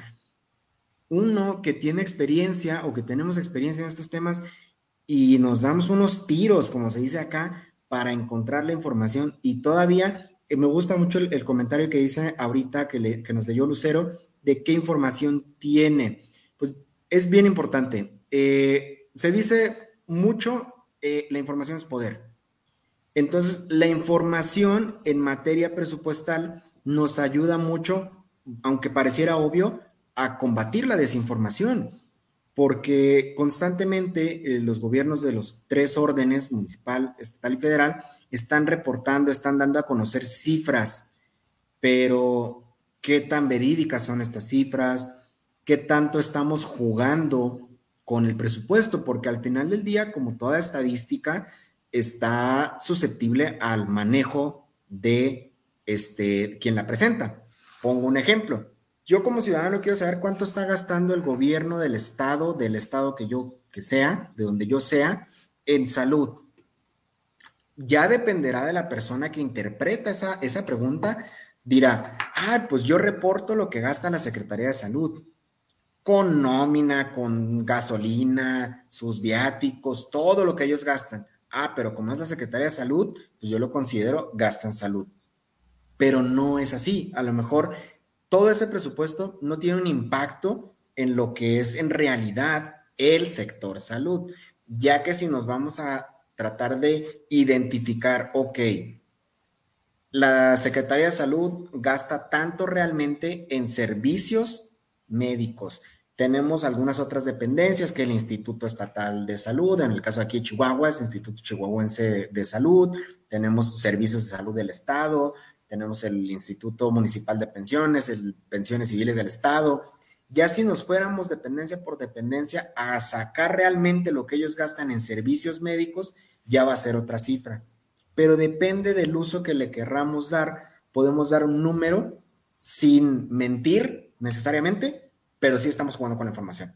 uno que tiene experiencia o que tenemos experiencia en estos temas, y nos damos unos tiros, como se dice acá, para encontrar la información. Y todavía eh, me gusta mucho el, comentario que dice ahorita que, que, nos leyó Lucero, de qué información tiene. Pues es bien importante. Eh, se dice mucho, eh, la información es poder. Entonces, la información en materia presupuestal nos ayuda mucho, aunque pareciera obvio, a combatir la desinformación porque constantemente eh, los gobiernos de los tres órdenes, municipal, estatal y federal, están reportando, están dando a conocer cifras, pero ¿qué tan verídicas son estas cifras? qué tanto estamos jugando con el presupuesto, porque al final del día, como toda estadística, está susceptible al manejo de este, quien la presenta. Pongo un ejemplo. Yo como ciudadano quiero saber cuánto está gastando el gobierno del estado, del estado que yo que sea, de donde yo sea, en salud. Ya dependerá de la persona que interpreta esa, esa pregunta, dirá, ah, pues yo reporto lo que gasta la Secretaría de Salud con nómina, con gasolina, sus viáticos, todo lo que ellos gastan. Ah, pero como es la Secretaría de Salud, pues yo lo considero gasto en salud. Pero no es así. A lo mejor todo ese presupuesto no tiene un impacto en lo que es en realidad el sector salud, ya que si nos vamos a tratar de identificar, ok, la Secretaría de Salud gasta tanto realmente en servicios médicos, tenemos algunas otras dependencias que el Instituto Estatal de Salud, en el caso aquí de Chihuahua es Instituto Chihuahuense de Salud, tenemos servicios de salud del Estado, tenemos el Instituto Municipal de Pensiones, el Pensiones Civiles del Estado. Ya si nos fuéramos dependencia por dependencia a sacar realmente lo que ellos gastan en servicios médicos, ya va a ser otra cifra. Pero depende del uso que le querramos dar. Podemos dar un número sin mentir necesariamente, pero sí estamos jugando con la información.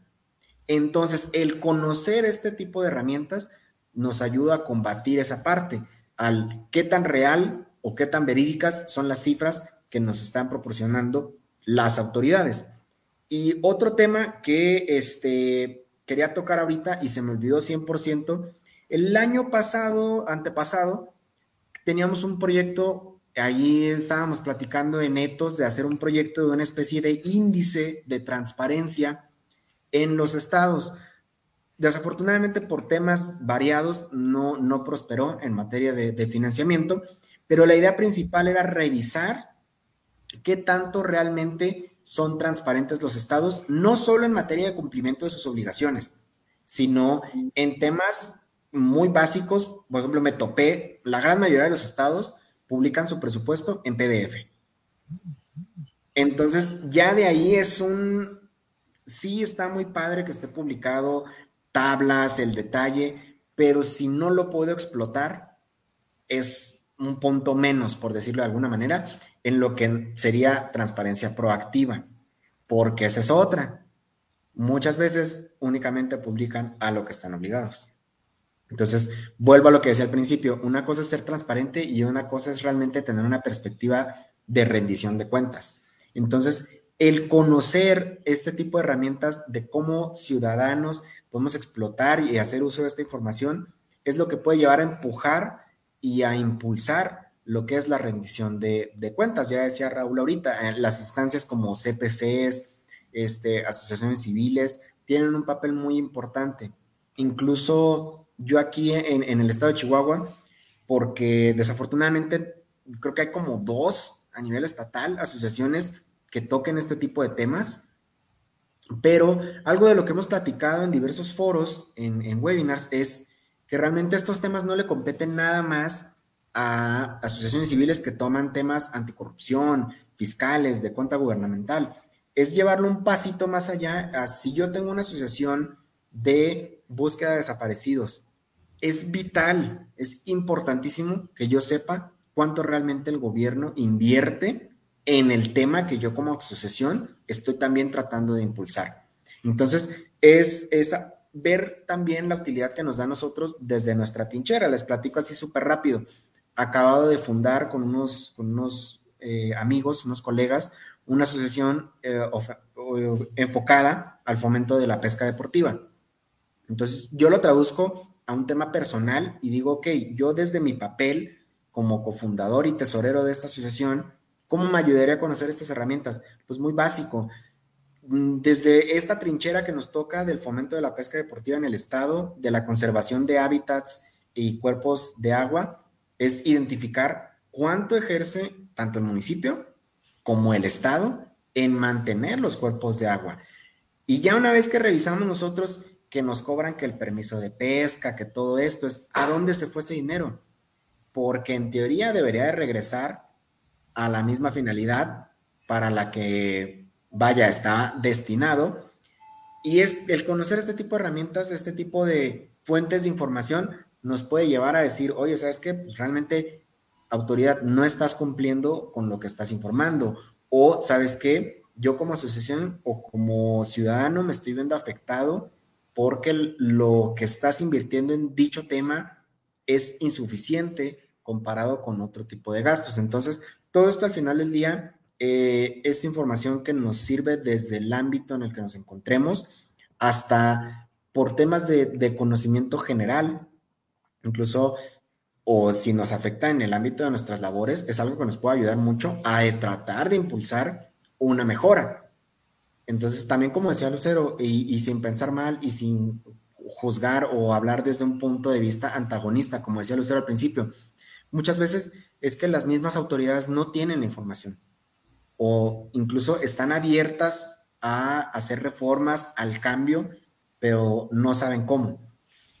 Entonces, el conocer este tipo de herramientas nos ayuda a combatir esa parte, al qué tan real o qué tan verídicas son las cifras que nos están proporcionando las autoridades. Y otro tema que este, quería tocar ahorita y se me olvidó 100%, el año pasado, antepasado, teníamos un proyecto Allí estábamos platicando en Etos de hacer un proyecto de una especie de índice de transparencia en los estados. Desafortunadamente por temas variados no, no prosperó en materia de financiamiento, pero la idea principal era revisar qué tanto realmente son transparentes los estados, no solo en materia de cumplimiento de sus obligaciones, sino en temas muy básicos. Por ejemplo, me topé, la gran mayoría de los estados publican su presupuesto en PDF. Entonces, ya de ahí es un, sí está muy padre que esté publicado, tablas, el detalle, pero si no lo puedo explotar, es un punto menos, por decirlo de alguna manera, en lo que sería transparencia proactiva, porque esa es otra. Muchas veces únicamente publican a lo que están obligados. Entonces, vuelvo a lo que decía al principio, una cosa es ser transparente y una cosa es realmente tener una perspectiva de rendición de cuentas. Entonces, el conocer este tipo de herramientas de cómo ciudadanos podemos explotar y hacer uso de esta información es lo que puede llevar a empujar y a impulsar lo que es la rendición de, cuentas. Ya decía Raúl ahorita, eh, las instancias como CPCs, este, asociaciones civiles, tienen un papel muy importante. Incluso yo aquí en, el estado de Chihuahua, porque desafortunadamente creo que hay como dos a nivel estatal, asociaciones que toquen este tipo de temas, pero algo de lo que hemos platicado en diversos foros, en, en webinars, es que realmente estos temas no le competen nada más a asociaciones civiles que toman temas anticorrupción, fiscales, de cuenta gubernamental. Es llevarlo un pasito más allá a si yo tengo una asociación de búsqueda de desaparecidos es vital, es importantísimo que yo sepa cuánto realmente el gobierno invierte en el tema que yo como asociación estoy también tratando de impulsar. Entonces, es, ver también la utilidad que nos da a nosotros desde nuestra tinchera. Les platico así súper rápido. Acabado de fundar con unos, con unos eh, amigos, unos colegas, una asociación eh, enfocada al fomento de la pesca deportiva. Entonces, yo lo traduzco a un tema personal y digo, ok, yo desde mi papel como cofundador y tesorero de esta asociación, ¿cómo me ayudaría a conocer estas herramientas? Pues muy básico. Mm, desde esta trinchera que nos toca del fomento de la pesca deportiva en el estado, de la conservación de hábitats y cuerpos de agua, es identificar cuánto ejerce tanto el municipio como el estado en mantener los cuerpos de agua. Y ya una vez que revisamos nosotros que nos cobran que el permiso de pesca, que todo esto es, ¿a dónde se fue ese dinero? Porque en teoría debería de regresar a la misma finalidad para la que vaya, está destinado. Y es el conocer este tipo de herramientas, este tipo de fuentes de información, nos puede llevar a decir, oye, ¿sabes qué? Pues realmente, autoridad, no estás cumpliendo con lo que estás informando. O, ¿sabes qué? Yo como asociación o como ciudadano me estoy viendo afectado porque lo que estás invirtiendo en dicho tema es insuficiente comparado con otro tipo de gastos. Entonces, todo esto al final del día eh, es información que nos sirve desde el ámbito en el que nos encontremos hasta por temas de, conocimiento general, incluso o si nos afecta en el ámbito de nuestras labores, es algo que nos puede ayudar mucho a tratar de impulsar una mejora. Entonces, también como decía Lucero, y, sin pensar mal y sin juzgar o hablar desde un punto de vista antagonista, como decía Lucero al principio, muchas veces es que las mismas autoridades no tienen información o incluso están abiertas a hacer reformas al cambio, pero no saben cómo,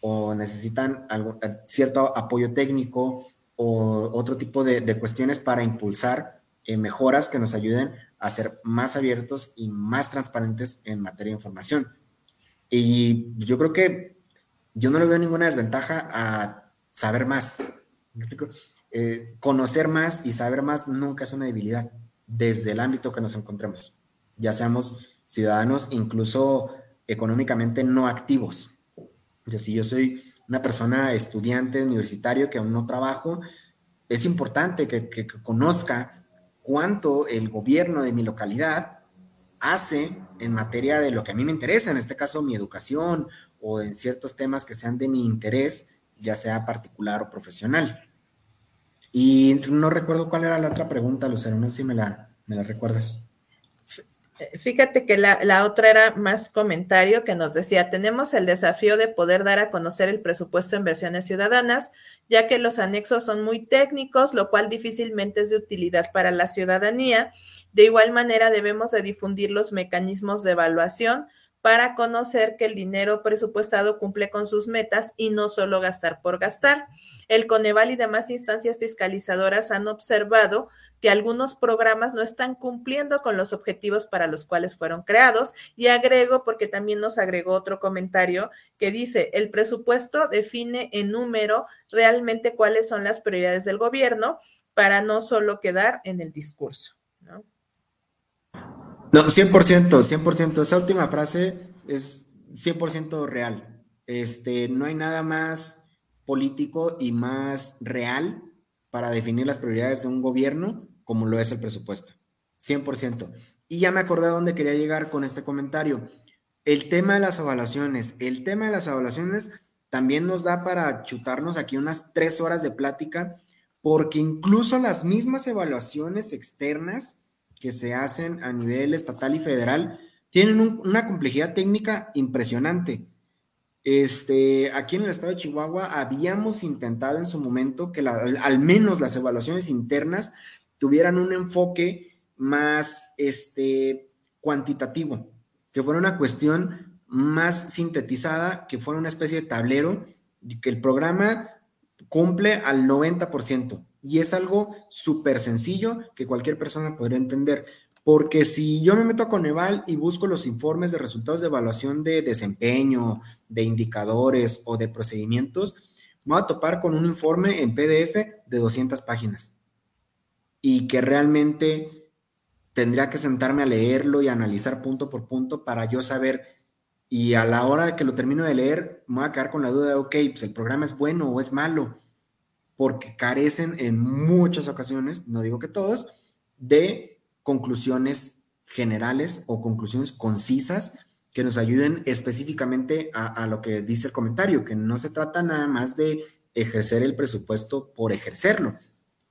o necesitan algo, cierto apoyo técnico o otro tipo de, cuestiones para impulsar eh, mejoras que nos ayuden a ser más abiertos y más transparentes en materia de información. Y yo creo que yo no le veo ninguna desventaja a saber más. Eh, conocer más y saber más nunca es una debilidad desde el ámbito que nos encontremos, ya seamos ciudadanos incluso económicamente no activos. si yo soy una persona estudiante universitario que aún no trabajo, es importante que conozca cuánto el gobierno de mi localidad hace en materia de lo que a mí me interesa, en este caso mi educación o en ciertos temas que sean de mi interés, ya sea particular o profesional. Y no recuerdo cuál era la otra pregunta, Lucero, no sé si me la, me la recuerdas. Fíjate que la, la, otra era más comentario que nos decía, tenemos el desafío de poder dar a conocer el presupuesto en versiones ciudadanas, ya que los anexos son muy técnicos, lo cual difícilmente es de utilidad para la ciudadanía. De igual manera, debemos de difundir los mecanismos de evaluación para conocer que el dinero presupuestado cumple con sus metas y no solo gastar por gastar. El Coneval y demás instancias fiscalizadoras han observado que algunos programas no están cumpliendo con los objetivos para los cuales fueron creados. Y agrego, porque también nos agregó otro comentario que dice, el presupuesto define en número realmente cuáles son las prioridades del gobierno para no solo quedar en el discurso. ¿no? No, 100%, 100%. Esa última frase es 100% real. Este, no hay nada más político y más real para definir las prioridades de un gobierno como lo es el presupuesto. 100%. Y ya me acordé a dónde quería llegar con este comentario. El tema de las evaluaciones. El tema de las evaluaciones también nos da para chutarnos aquí unas tres horas de plática, porque incluso las mismas evaluaciones externas que se hacen a nivel estatal y federal tienen una complejidad técnica impresionante. Este, aquí en el estado de Chihuahua habíamos intentado en su momento que al menos las evaluaciones internas tuvieran un enfoque más este, cuantitativo, que fuera una cuestión más sintetizada, que fuera una especie de tablero, que el programa cumple al 90%. Y es algo súper sencillo que cualquier persona podría entender. Porque si yo me meto a Coneval y busco los informes de resultados de evaluación de desempeño, de indicadores o de procedimientos, me voy a topar con un informe en PDF de 200 páginas. Y que realmente tendría que sentarme a leerlo y analizar punto por punto para yo saber. Y a la hora que lo termino de leer, me voy a quedar con la duda de, ok, pues el programa es bueno o es malo porque carecen en muchas ocasiones, no digo que todos, de conclusiones generales o conclusiones concisas que nos ayuden específicamente a, lo que dice el comentario, que no se trata nada más de ejercer el presupuesto por ejercerlo,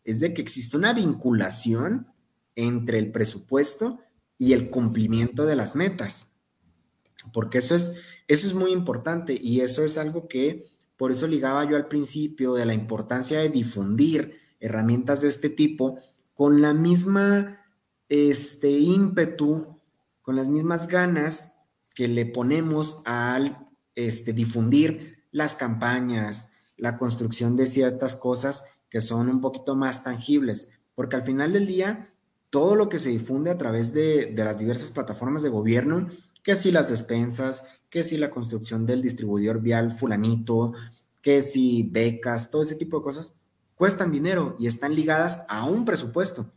es de que existe una vinculación entre el presupuesto y el cumplimiento de las metas, porque eso es, eso es muy importante y eso es algo que por eso ligaba yo al principio de la importancia de difundir herramientas de este tipo con la misma este, ímpetu, con las mismas ganas que le ponemos al este, difundir las campañas, la construcción de ciertas cosas que son un poquito más tangibles, porque al final del día todo lo que se difunde a través de, de las diversas plataformas de gobierno, que si las despensas, que si la construcción del distribuidor vial fulanito, que si becas, todo ese tipo de cosas, cuestan dinero y están ligadas a un presupuesto.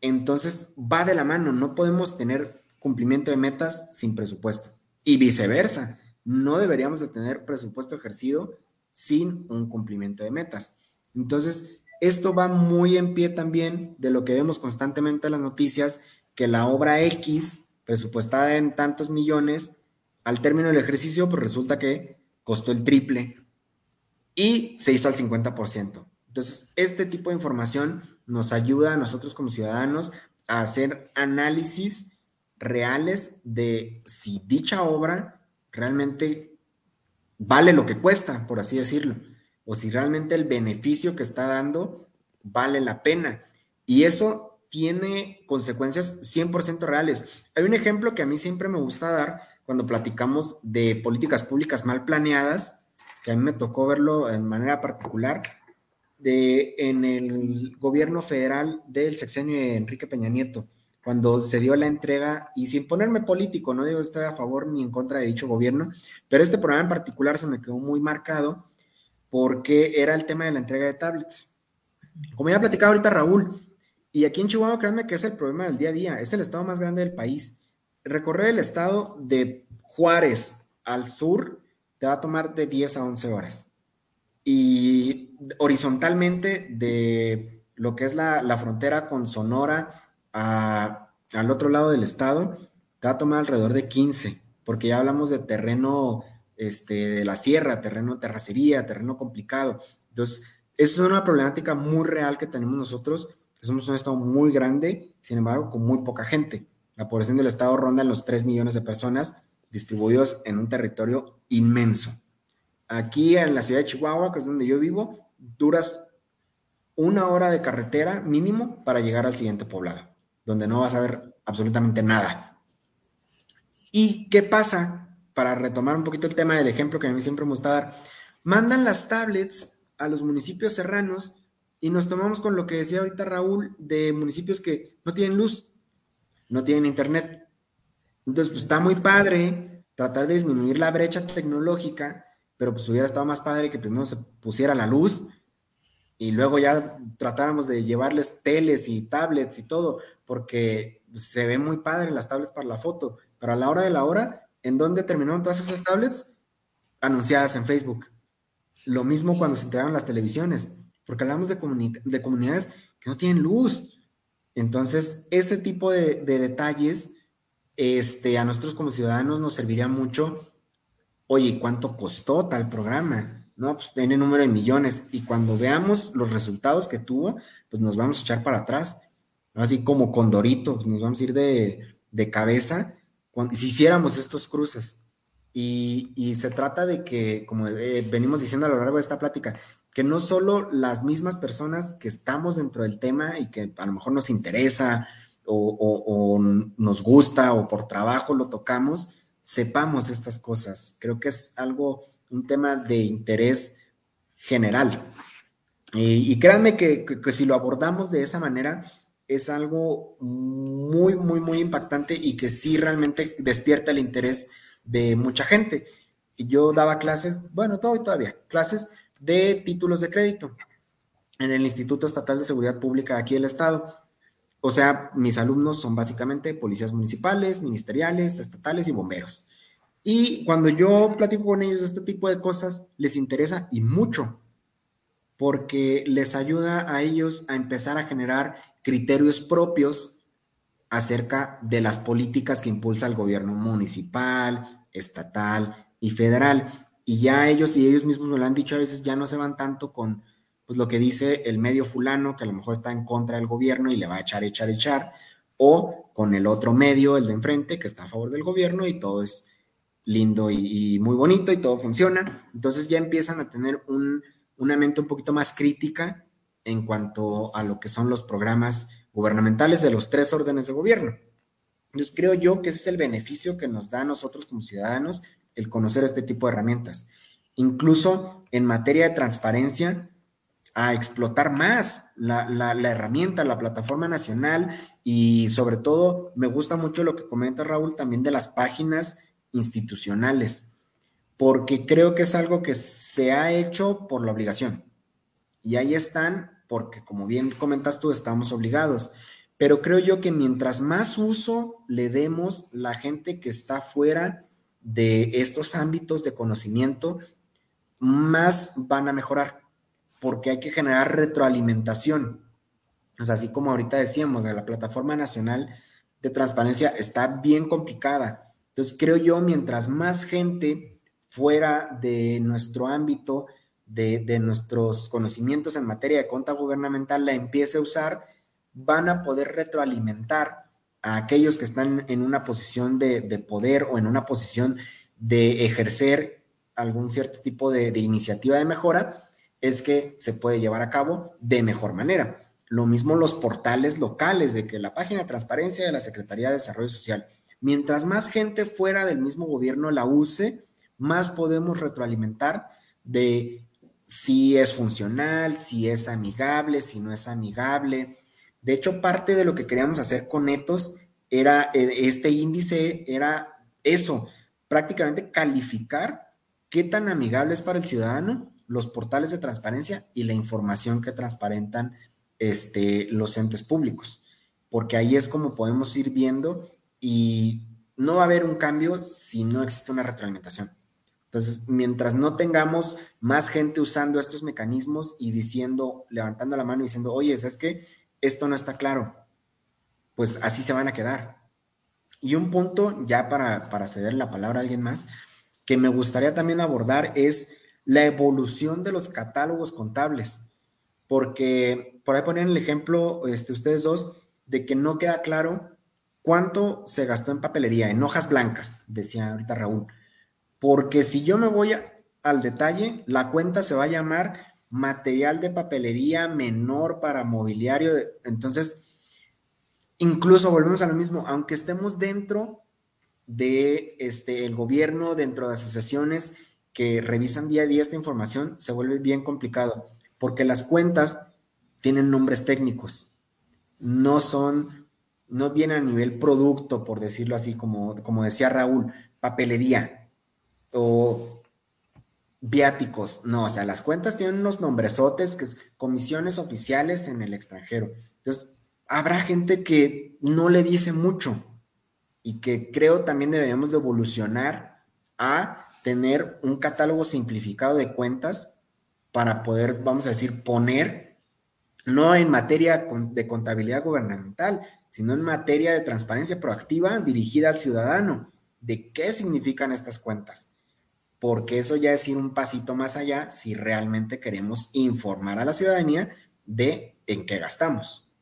Entonces va de la mano, no podemos tener cumplimiento de metas sin presupuesto. Y viceversa, no deberíamos de tener presupuesto ejercido sin un cumplimiento de metas. Entonces, esto va muy en pie también de lo que vemos constantemente en las noticias, que la obra X, presupuestada en tantos millones, al término del ejercicio, pues resulta que costó el triple y se hizo al 50%. Entonces, este tipo de información nos ayuda a nosotros como ciudadanos a hacer análisis reales de si dicha obra realmente vale lo que cuesta, por así decirlo, o si realmente el beneficio que está dando vale la pena. Y eso tiene consecuencias 100% reales. Hay un ejemplo que a mí siempre me gusta dar cuando platicamos de políticas públicas mal planeadas, que a mí me tocó verlo en manera particular, de, en el gobierno federal del sexenio de Enrique Peña Nieto cuando se dio la entrega, y sin ponerme político, no digo estoy a favor ni en contra de dicho gobierno, pero este programa en particular se me quedó muy marcado porque era el tema de la entrega de tablets. Como ya ha platicado ahorita Raúl, y aquí en Chihuahua, créanme que es el problema del día a día, es el estado más grande del país. Recorrer el estado de Juárez al sur te va a tomar de 10 a 11 horas. Y horizontalmente de lo que es la, la frontera con Sonora al otro lado del estado, te va a tomar alrededor de 15, porque ya hablamos de terreno este, de la sierra, terreno terracería, terreno complicado. Entonces, es una problemática muy real que tenemos nosotros, somos un estado muy grande, sin embargo, con muy poca gente. La población del estado ronda en los 3 millones de personas distribuidos en un territorio inmenso. Aquí en la ciudad de Chihuahua, que es donde yo vivo, duras una hora de carretera mínimo para llegar al siguiente poblado donde no vas a ver absolutamente nada. ¿Y qué pasa? Para retomar un poquito el tema del ejemplo que a mí siempre me gusta dar, mandan las tablets a los municipios serranos y nos tomamos con lo que decía ahorita Raúl de municipios que no tienen luz, no tienen internet. Entonces, pues está muy padre tratar de disminuir la brecha tecnológica, pero pues hubiera estado más padre que primero se pusiera la luz y luego ya tratáramos de llevarles teles y tablets y todo, porque se ve muy padre las tablets para la foto, pero a la hora de la hora, ¿en dónde terminaron todas esas tablets? Anunciadas en Facebook. Lo mismo cuando se entregaron las televisiones, porque hablamos de, de comunidades que no tienen luz. Entonces, ese tipo de, de, detalles, este, a nosotros como ciudadanos nos serviría mucho. Oye, ¿cuánto costó tal programa? No, pues tiene número de millones. Y cuando veamos los resultados que tuvo, pues nos vamos a echar para atrás así como Condorito, nos vamos a ir de, cabeza si hiciéramos estos cruces. Y, se trata de que, como eh, venimos diciendo a lo largo de esta plática, que no solo las mismas personas que estamos dentro del tema y que a lo mejor nos interesa o, nos gusta o por trabajo lo tocamos, sepamos estas cosas. Creo que es algo, un tema de interés general. Y, créanme que, si lo abordamos de esa manera, es algo muy, muy, muy impactante y que sí realmente despierta el interés de mucha gente. Yo daba clases, bueno, todavía, clases de títulos de crédito en el Instituto Estatal de Seguridad Pública aquí del Estado. O sea, mis alumnos son básicamente policías municipales, ministeriales, estatales y bomberos. Y cuando yo platico con ellos este tipo de cosas, les interesa y mucho, porque les ayuda a ellos a empezar a generar criterios propios acerca de las políticas que impulsa el gobierno municipal, estatal y federal. Y ya ellos y ellos mismos me lo han dicho a veces, ya no se van tanto con pues, lo que dice el medio fulano, que a lo mejor está en contra del gobierno y le va a echar, echar, echar, o con el otro medio, el de enfrente, que está a favor del gobierno y todo es lindo y, muy bonito y todo funciona. Entonces ya empiezan a tener un, una mente un poquito más crítica en cuanto a lo que son los programas gubernamentales de los tres órdenes de gobierno. Entonces creo yo que ese es el beneficio que nos da a nosotros como ciudadanos el conocer este tipo de herramientas. Incluso en materia de transparencia, a explotar más la, la, herramienta, la plataforma nacional y sobre todo me gusta mucho lo que comenta Raúl también de las páginas institucionales, porque creo que es algo que se ha hecho por la obligación. Y ahí están porque como bien comentas tú, estamos obligados. Pero creo yo que mientras más uso le demos la gente que está fuera de estos ámbitos de conocimiento, más van a mejorar porque hay que generar retroalimentación. Así como ahorita decíamos, la plataforma nacional de transparencia está bien complicada. Entonces, creo yo, mientras más gente fuera de nuestro ámbito, de, de nuestros conocimientos en materia de cuenta gubernamental, la empiece a usar, van a poder retroalimentar a aquellos que están en una posición de, de poder o en una posición de ejercer algún cierto tipo de, de iniciativa de mejora es que se puede llevar a cabo de mejor manera. Lo mismo los portales locales de que la página de transparencia de la Secretaría de Desarrollo Social. Mientras más gente fuera del mismo gobierno la use, más podemos retroalimentar de si es funcional, si es amigable, si no es amigable. De hecho, parte de lo que queríamos hacer con Etos era, eh, este índice era eso, prácticamente calificar qué tan amigable es para el ciudadano los portales de transparencia y la información que transparentan este, los entes públicos, porque ahí es como podemos ir viendo y no va a haber un cambio si no existe una retroalimentación. Entonces, mientras no tengamos más gente usando estos mecanismos y diciendo, levantando la mano y diciendo, oye, es que esto no está claro, pues así se van a quedar. Y un punto, ya para, para ceder la palabra a alguien más, que me gustaría también abordar es la evolución de los catálogos contables, porque por ahí ponen el ejemplo, este, ustedes dos, de que no queda claro cuánto se gastó en papelería, en hojas blancas, decía ahorita Raúl, porque si yo me voy al detalle, la cuenta se va a llamar material de papelería menor para mobiliario, entonces, incluso volvemos a lo mismo, aunque estemos dentro de este, el gobierno, dentro de asociaciones, que revisan día a día esta información, se vuelve bien complicado, porque las cuentas tienen nombres técnicos, no son, no vienen a nivel producto, por decirlo así, como, como decía Raúl, papelería o viáticos, no, o sea, las cuentas tienen unos nombresotes que es comisiones oficiales en el extranjero. Entonces, habrá gente que no le dice mucho y que creo también deberíamos de evolucionar a tener un catálogo simplificado de cuentas para poder, vamos a decir, poner, no en materia de contabilidad gubernamental, sino en materia de transparencia proactiva dirigida al ciudadano, de qué significan estas cuentas. Porque eso ya es ir un pasito más allá si realmente queremos informar a la ciudadanía de en qué gastamos.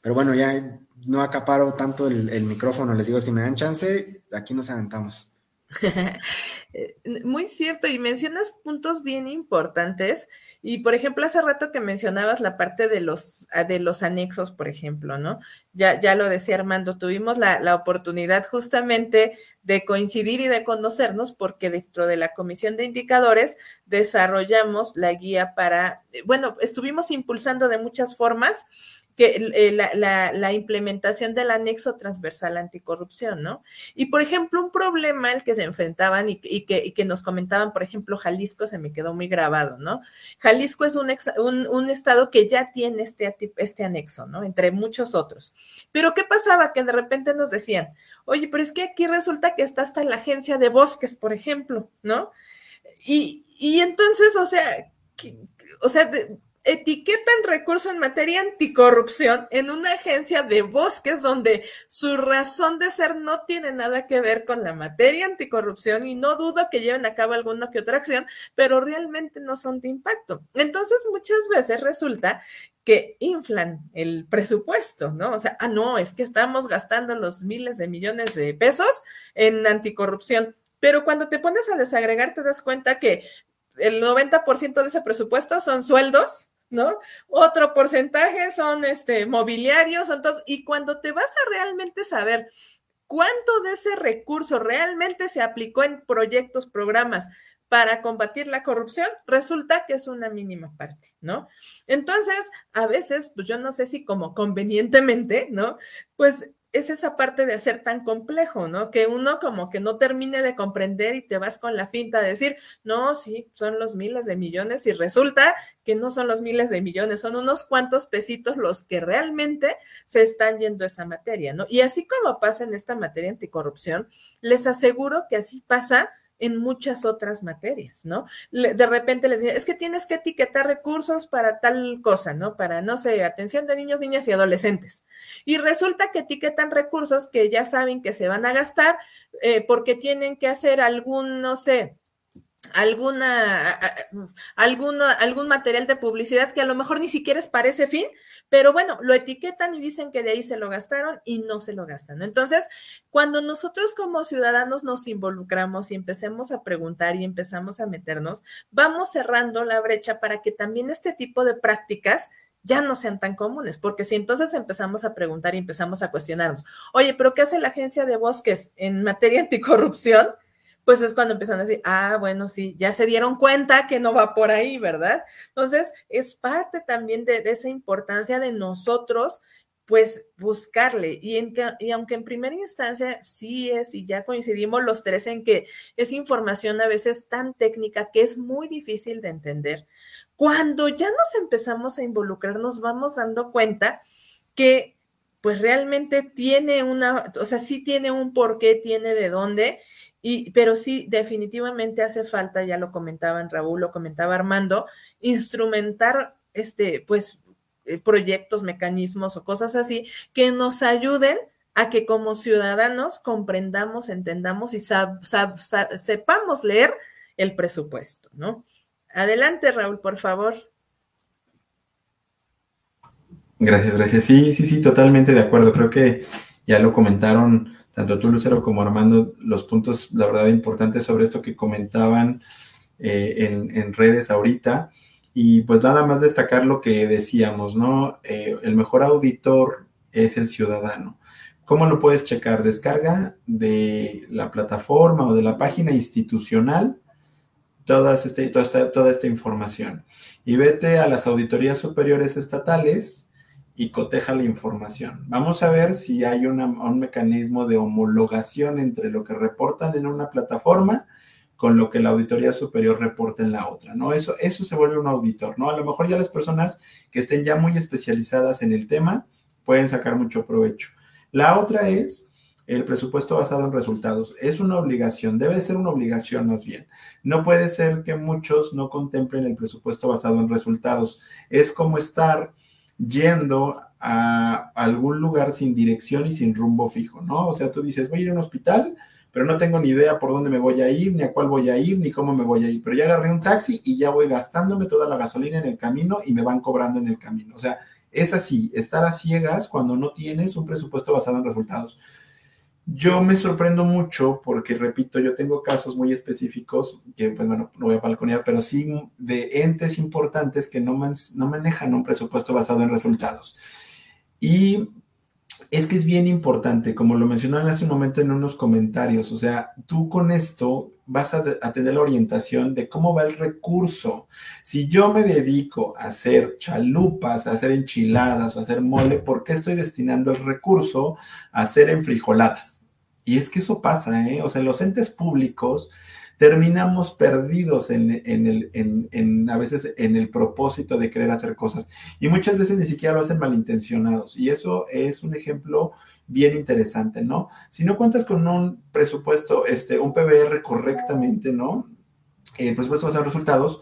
Pero bueno, ya no acaparo tanto el, micrófono, les digo, si me dan chance, aquí nos aventamos. Eh, muy cierto, y mencionas puntos bien importantes. Y por ejemplo, hace rato que mencionabas la parte de los, ah, de los anexos, por ejemplo, ¿no? Ya, ya lo decía Armando, tuvimos la, la oportunidad justamente de coincidir y de conocernos porque dentro de la Comisión de Indicadores desarrollamos la guía para, eh, bueno, estuvimos impulsando de muchas formas que eh, la, implementación del anexo transversal anticorrupción, ¿no? Y por ejemplo, un problema al que se enfrentaban y, que, que, nos comentaban, por ejemplo, Jalisco se me quedó muy grabado, ¿no? Jalisco es un, un, estado que ya tiene este, este anexo, ¿no? Entre muchos otros. Pero ¿qué pasaba? Que de repente nos decían, oye, pero es que aquí resulta que está hasta la agencia de bosques, por ejemplo, ¿no? Y, y entonces, o sea, o sea, etiquetan recurso en materia anticorrupción en una agencia de bosques donde su razón de ser no tiene nada que ver con la materia anticorrupción y no dudo que lleven a cabo alguna que otra acción, pero realmente no son de impacto. Entonces, muchas veces resulta que inflan el presupuesto, ¿no? O sea, ah, no, es que estamos gastando los miles de millones de pesos en anticorrupción. Pero cuando te pones a desagregar, te das cuenta que el 90% de ese presupuesto son sueldos ¿no? Otro porcentaje son este mobiliarios, entonces, y cuando te vas a realmente saber cuánto de ese recurso realmente se aplicó en proyectos, programas para combatir la corrupción, resulta que es una mínima parte, ¿no? Entonces, a veces, pues yo no sé si como convenientemente, ¿no? Pues es esa parte de hacer tan complejo, ¿no? Que uno como que no termine de comprender y te vas con la finta de decir, no, sí, son los miles de millones y resulta que no son los miles de millones, son unos cuantos pesitos los que realmente se están yendo a esa materia, ¿no? Y así como pasa en esta materia anticorrupción, les aseguro que así pasa en muchas otras materias, ¿no? De repente les dicen, es que tienes que etiquetar recursos para tal cosa, ¿no? Para, no sé, atención de niños, niñas y adolescentes. Y resulta que etiquetan recursos que ya saben que se van a gastar eh, porque tienen que hacer algún, no sé, alguna, alguna, algún material de publicidad que a lo mejor ni siquiera es para ese fin, pero bueno, lo etiquetan y dicen que de ahí se lo gastaron y no se lo gastan. Entonces, cuando nosotros como ciudadanos nos involucramos y empecemos a preguntar y empezamos a meternos, vamos cerrando la brecha para que también este tipo de prácticas ya no sean tan comunes, porque si entonces empezamos a preguntar y empezamos a cuestionarnos, oye, pero ¿qué hace la agencia de bosques en materia anticorrupción? Pues es cuando empiezan a decir, ah, bueno, sí, ya se dieron cuenta que no va por ahí, ¿verdad? Entonces, es parte también de, esa importancia de nosotros, pues buscarle. Y, y aunque en primera instancia sí es, y ya coincidimos los tres en que es información a veces tan técnica que es muy difícil de entender, cuando ya nos empezamos a involucrar, nos vamos dando cuenta que pues realmente tiene una, o sea, sí tiene un porqué, tiene de dónde, y, pero sí, definitivamente hace falta, ya lo comentaban Raúl, lo comentaba Armando, instrumentar este, pues, eh, proyectos, mecanismos o cosas así que nos ayuden a que como ciudadanos comprendamos, entendamos y sepamos leer el presupuesto, ¿no? Adelante, Raúl, por favor. Gracias, gracias. Sí, sí, sí, totalmente de acuerdo. Creo que ya lo comentaron tanto tú, Lucero, como Armando, los puntos, la verdad, importantes sobre esto que comentaban eh, en, redes ahorita. Y pues nada más destacar lo que decíamos, ¿no? Eh, el mejor auditor es el ciudadano. ¿Cómo lo puedes checar? Descarga de la plataforma o de la página institucional toda, este, toda, esta, toda esta información. Y vete a las auditorías superiores estatales y coteja la información. Vamos a ver si hay un mecanismo de homologación entre lo que reportan en una plataforma con lo que la auditoría superior reporta en la otra, ¿no? Eso, eso se vuelve un auditor, ¿no? A lo mejor ya las personas que estén ya muy especializadas en el tema pueden sacar mucho provecho. La otra es el presupuesto basado en resultados. Es una obligación, debe ser una obligación más bien. No puede ser que muchos no contemplen el presupuesto basado en resultados. Es como estar yendo a algún lugar sin dirección y sin rumbo fijo, ¿no? O sea, tú dices, voy a ir a un hospital, pero no tengo ni idea por dónde me voy a ir, ni a cuál voy a ir, ni cómo me voy a ir. Pero ya agarré un taxi y ya voy gastándome toda la gasolina en el camino y me van cobrando en el camino. O sea, es así, estar a ciegas cuando no tienes un presupuesto basado en resultados. Yo me sorprendo mucho porque, repito, yo tengo casos muy específicos que, pues bueno, no voy a balconear, pero sí de entes importantes que no, no manejan un presupuesto basado en resultados. Y es que es bien importante, como lo mencionaron hace un momento en unos comentarios, o sea, tú con esto vas a, a, tener la orientación de cómo va el recurso. Si yo me dedico a hacer chalupas, a hacer enchiladas o a hacer mole, ¿por qué estoy destinando el recurso a hacer enfrijoladas? Y es que eso pasa, ¿eh? O sea, en los entes públicos terminamos perdidos en, el, en, a veces en el propósito de querer hacer cosas. Y muchas veces ni siquiera lo hacen malintencionados. Y eso es un ejemplo bien interesante, ¿no? Si no cuentas con un presupuesto, este, un PBR correctamente, ¿no? El presupuesto de resultados,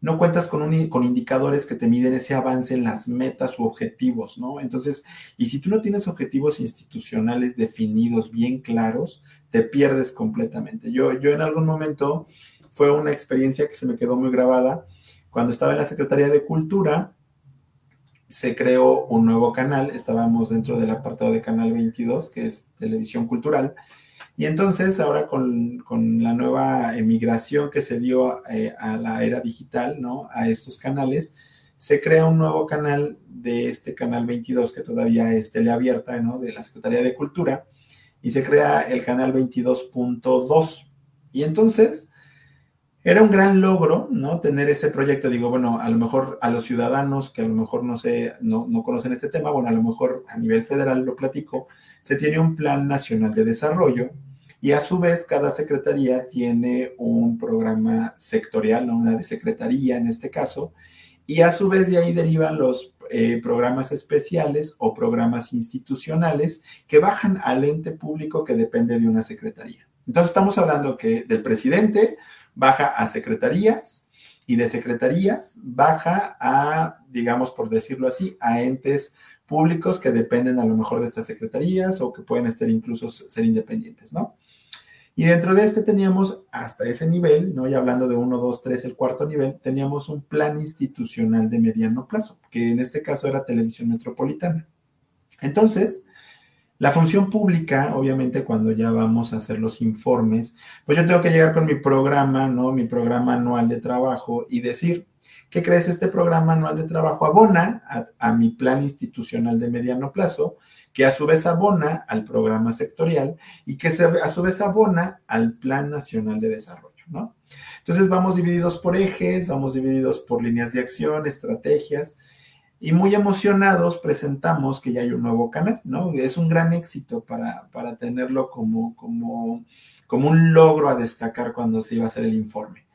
no cuentas con, con indicadores que te miden ese avance en las metas u objetivos, ¿no? Entonces, y si tú no tienes objetivos institucionales definidos, bien claros, te pierdes completamente. Yo, yo en algún momento fue una experiencia que se me quedó muy grabada. Cuando estaba en la Secretaría de Cultura, se creó un nuevo canal, estábamos dentro del apartado de Canal 22, que es Televisión Cultural, y entonces ahora con, la nueva emigración que se dio eh, a la era digital, ¿no? A estos canales, se crea un nuevo canal de este canal 22 que todavía es teleabierta, ¿no? De la Secretaría de Cultura, y se crea el canal 22.2. Y entonces era un gran logro, ¿no? Tener ese proyecto. Digo, bueno, a lo mejor a los ciudadanos que a lo mejor no sé, no, no conocen este tema, bueno, a lo mejor a nivel federal lo platico, se tiene un plan nacional de desarrollo y a su vez cada secretaría tiene un programa sectorial, ¿no? una de secretaría en este caso, y a su vez de ahí derivan los eh, programas especiales o programas institucionales que bajan al ente público que depende de una secretaría. Entonces estamos hablando que del presidente baja a secretarías y de secretarías baja a, digamos por decirlo así, a entes públicos que dependen a lo mejor de estas secretarías o que pueden estar incluso ser independientes, ¿no? Y dentro de este teníamos hasta ese nivel, ¿no? Y hablando de uno, dos, tres, el cuarto nivel, teníamos un plan institucional de mediano plazo, que en este caso era televisión metropolitana. Entonces, la función pública, obviamente, cuando ya vamos a hacer los informes, pues yo tengo que llegar con mi programa, ¿no? Mi programa anual de trabajo y decir, ¿qué crees? Este programa anual de trabajo abona a, a mi plan institucional de mediano plazo que a su vez abona al programa sectorial y que a su vez abona al Plan Nacional de Desarrollo, ¿no? Entonces vamos divididos por ejes, vamos divididos por líneas de acción, estrategias, y muy emocionados presentamos que ya hay un nuevo canal, ¿no? Es un gran éxito para, para tenerlo como, como, como un logro a destacar cuando se iba a hacer el informe.